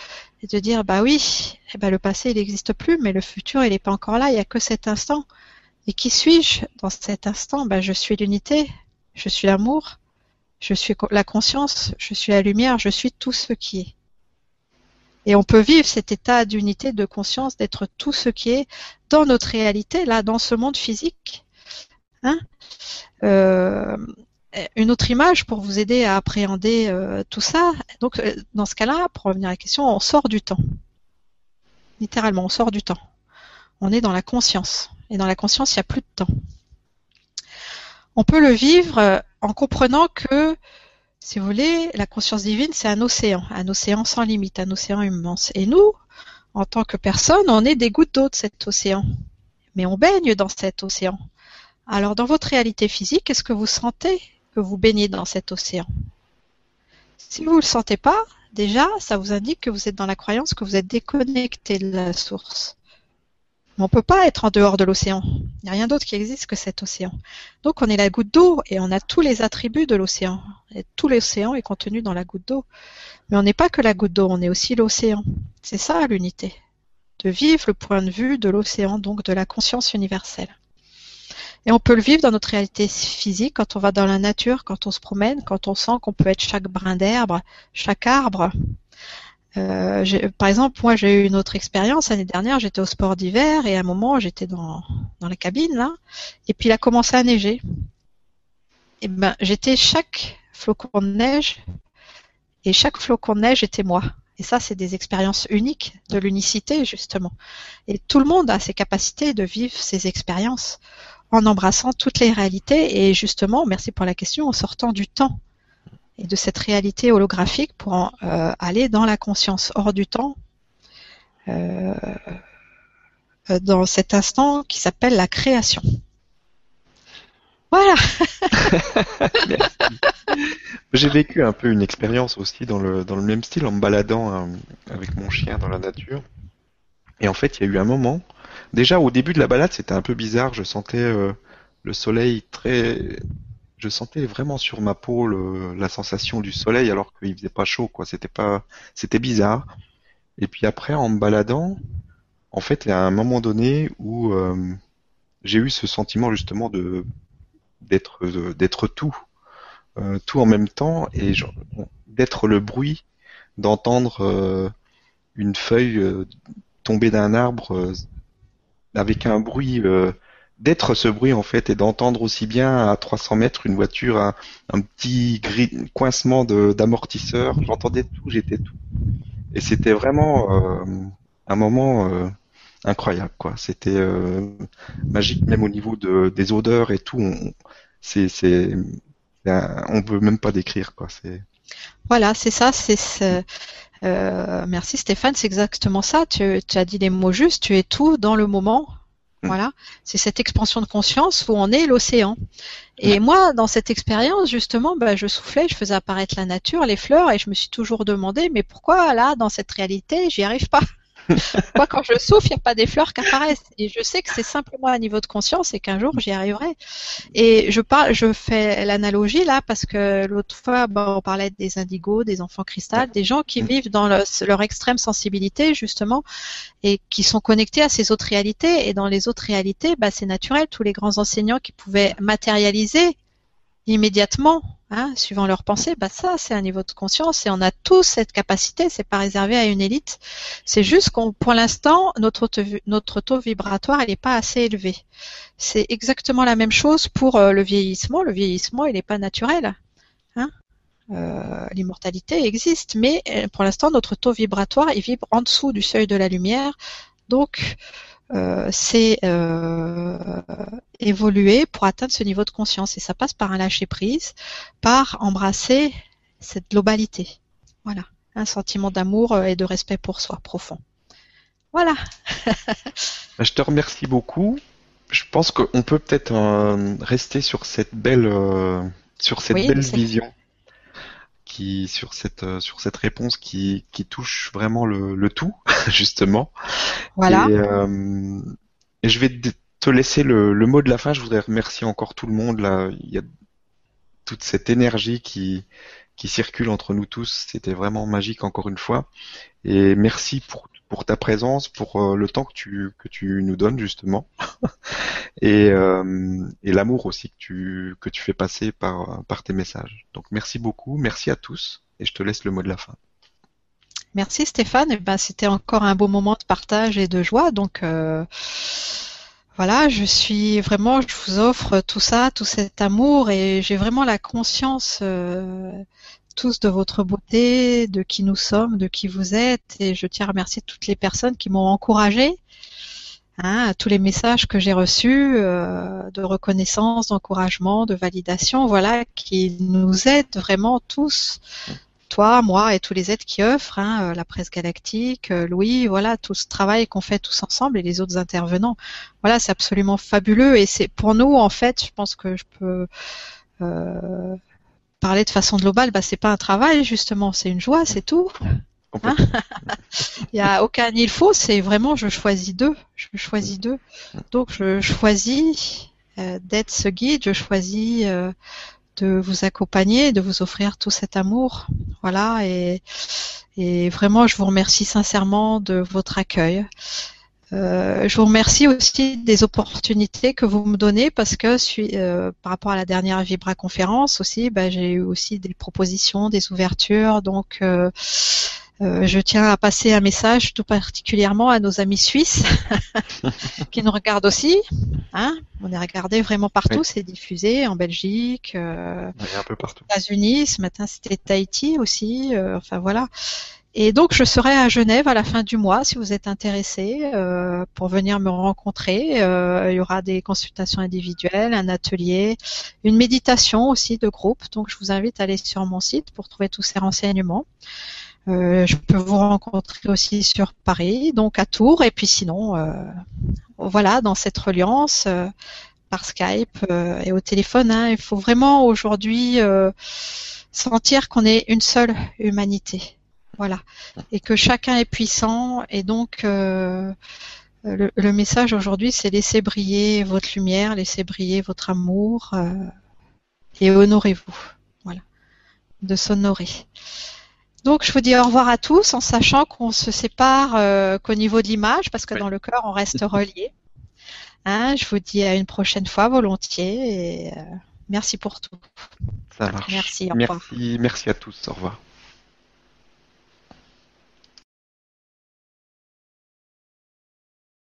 et de dire bah oui, eh ben le passé il n'existe plus, mais le futur il n'est pas encore là, il n'y a que cet instant. Et qui suis-je dans cet instant? Ben, Je suis l'unité, je suis l'amour, je suis la conscience, je suis la lumière, je suis tout ce qui est. Et on peut vivre cet état d'unité, de conscience, d'être tout ce qui est dans notre réalité, là, dans ce monde physique. Hein euh, une autre image pour vous aider à appréhender euh, tout ça. Donc, euh, dans ce cas-là, pour revenir à la question, on sort du temps. Littéralement, on sort du temps. On est dans la conscience. Et dans la conscience, il n'y a plus de temps. On peut le vivre en comprenant que, si vous voulez, la conscience divine, c'est un océan, un océan sans limite, un océan immense. Et nous, en tant que personne, on est des gouttes d'eau de cet océan. Mais on baigne dans cet océan. Alors, dans votre réalité physique, est-ce que vous sentez que vous baignez dans cet océan? Si vous ne le sentez pas, déjà, ça vous indique que vous êtes dans la croyance que vous êtes déconnecté de la source. On ne peut pas être en dehors de l'océan. Il n'y a rien d'autre qui existe que cet océan. Donc on est la goutte d'eau et on a tous les attributs de l'océan. Tout l'océan est contenu dans la goutte d'eau. Mais on n'est pas que la goutte d'eau, on est aussi l'océan. C'est ça l'unité. De vivre le point de vue de l'océan, donc de la conscience universelle. Et on peut le vivre dans notre réalité physique quand on va dans la nature, quand on se promène, quand on sent qu'on peut être chaque brin d'herbe, chaque arbre, euh, par exemple, moi j'ai eu une autre expérience l'année dernière, j'étais au sport d'hiver et à un moment j'étais dans, la cabine là, et puis il a commencé à neiger. Et ben j'étais chaque flocon de neige et chaque flocon de neige était moi. Et ça, c'est des expériences uniques de l'unicité, justement. Et tout le monde a ses capacités de vivre ces expériences en embrassant toutes les réalités et justement, merci pour la question, en sortant du temps et de cette réalité holographique pour euh, aller dans la conscience hors du temps, euh, euh, dans cet instant qui s'appelle la création. Voilà. J'ai vécu un peu une expérience aussi dans le, dans le même style en me baladant avec mon chien dans la nature. Et en fait, il y a eu un moment, déjà au début de la balade, c'était un peu bizarre, je sentais le soleil très je sentais vraiment sur ma peau la sensation du soleil alors qu'il faisait pas chaud, quoi. C'était pas, c'était bizarre. Et puis après, en me baladant, en fait, il y a un moment donné où euh, j'ai eu ce sentiment justement de d'être d'être tout, euh, tout en même temps et d'être le bruit, d'entendre euh, une feuille tomber d'un arbre avec un bruit d'être ce bruit en fait et d'entendre aussi bien à 300 mètres une voiture, un, petit coincement d'amortisseur. J'entendais tout, j'étais tout. Et c'était vraiment euh, un moment euh, incroyable, quoi. C'était euh, magique, même au niveau de, des odeurs et tout. On, c'est, c'est, on peut même pas décrire, quoi. C'est. Voilà, c'est ça. C'est euh, merci Stéphane, c'est exactement ça. Tu, tu, as dit les mots justes. Tu es tout dans le moment. Mm. Voilà, c'est cette expansion de conscience où on est l'océan. Et moi, dans cette expérience, justement, bah, je soufflais, je faisais apparaître la nature, les fleurs, et je me suis toujours demandé, mais pourquoi là, dans cette réalité, j'y arrive pas? Moi, quand je souffle, il n'y a pas des fleurs qui apparaissent. Et je sais que c'est simplement un niveau de conscience et qu'un jour, j'y arriverai. Et je parle, je fais l'analogie là parce que l'autre fois, on parlait des indigos, des enfants cristal, des gens qui vivent dans leur extrême sensibilité, justement, et qui sont connectés à ces autres réalités. Et dans les autres réalités, bah, c'est naturel. Tous les grands enseignants qui pouvaient matérialiser immédiatement, hein, suivant leurs pensées, bah ça c'est un niveau de conscience et on a tous cette capacité, c'est pas réservé à une élite. C'est juste qu'on, pour l'instant, notre, notre taux vibratoire il n'est pas assez élevé. C'est exactement la même chose pour euh, le vieillissement. Le vieillissement il n'est pas naturel. Hein euh, L'immortalité existe, mais euh, pour l'instant notre taux vibratoire il vibre en dessous du seuil de la lumière. Donc euh, c'est euh, évoluer pour atteindre ce niveau de conscience. Et ça passe par un lâcher prise, par embrasser cette globalité. Voilà, un sentiment d'amour euh, et de respect pour soi profond. Voilà. Je te remercie beaucoup. Je pense qu'on peut peut-être rester sur cette belle, sur cette belle vision qui sur cette euh, sur cette réponse qui, qui touche vraiment le, le tout justement. Voilà. Et, euh, et, je vais te laisser le, le, mot de la fin. Je voudrais remercier encore tout le monde là. Il y a toute cette énergie qui qui circule entre nous tous. C'était vraiment magique encore une fois. Et merci pour pour ta présence, pour euh, le temps que tu que tu nous donnes justement, et, euh, et l'amour aussi que tu que tu fais passer par par tes messages. Donc merci beaucoup, merci à tous, et je te laisse le mot de la fin. Merci Stéphane. Eh ben c'était encore un beau moment de partage et de joie. Donc euh, voilà, je suis vraiment, je vous offre tout ça, tout cet amour, et j'ai vraiment la conscience tous de votre beauté, de qui nous sommes, de qui vous êtes. Et je tiens à remercier toutes les personnes qui m'ont encouragé. Hein, tous les messages que j'ai reçus euh, de reconnaissance, d'encouragement, de validation, voilà, qui nous aident vraiment tous, toi, moi et tous les êtres qui offrent, hein, euh, la presse galactique, euh, Louis, voilà, tout ce travail qu'on fait tous ensemble et les autres intervenants. Voilà, c'est absolument fabuleux et c'est pour nous en fait, je pense que je peux euh, parler de façon globale, bah, c'est pas un travail justement, c'est une joie, c'est tout. Hein il n'y a aucun il faut, c'est vraiment je choisis deux. Je choisis deux. Donc je choisis euh, d'être ce guide, je choisis euh, de vous accompagner, de vous offrir tout cet amour. Voilà, et, et vraiment je vous remercie sincèrement de votre accueil. Euh, je vous remercie aussi des opportunités que vous me donnez parce que euh, par rapport à la dernière Vibra conférence aussi, bah, j'ai eu aussi des propositions, des ouvertures. Donc, euh, euh je tiens à passer un message tout particulièrement à nos amis suisses qui nous regardent aussi. Hein On est regardé vraiment partout, c'est diffusé en Belgique, euh, aux États-Unis. Ce matin, c'était Tahiti aussi. enfin voilà. Et donc, je serai à Genève à la fin du mois si vous êtes intéressé euh, pour venir me rencontrer. Euh, il y aura des consultations individuelles, un atelier, une méditation aussi de groupe. Donc, je vous invite à aller sur mon site pour trouver tous ces renseignements. Euh, je peux vous rencontrer aussi sur Paris, donc à Tours, et puis sinon, euh, voilà, dans cette reliance euh, par Skype euh, et au téléphone. Hein, il faut vraiment aujourd'hui sentir qu'on est une seule humanité voilà. Et que chacun est puissant. Et donc, euh, le, message aujourd'hui, c'est laissez briller votre lumière, laissez briller votre amour euh, et honorez-vous. Voilà. De s'honorer. Donc, je vous dis au revoir à tous en sachant qu'on se sépare euh, qu'au niveau de l'image, parce que dans le cœur, on reste relié. Hein, je vous dis à une prochaine fois volontiers et merci pour tout. Ça marche. Merci, au revoir. Merci, merci à tous. Au revoir.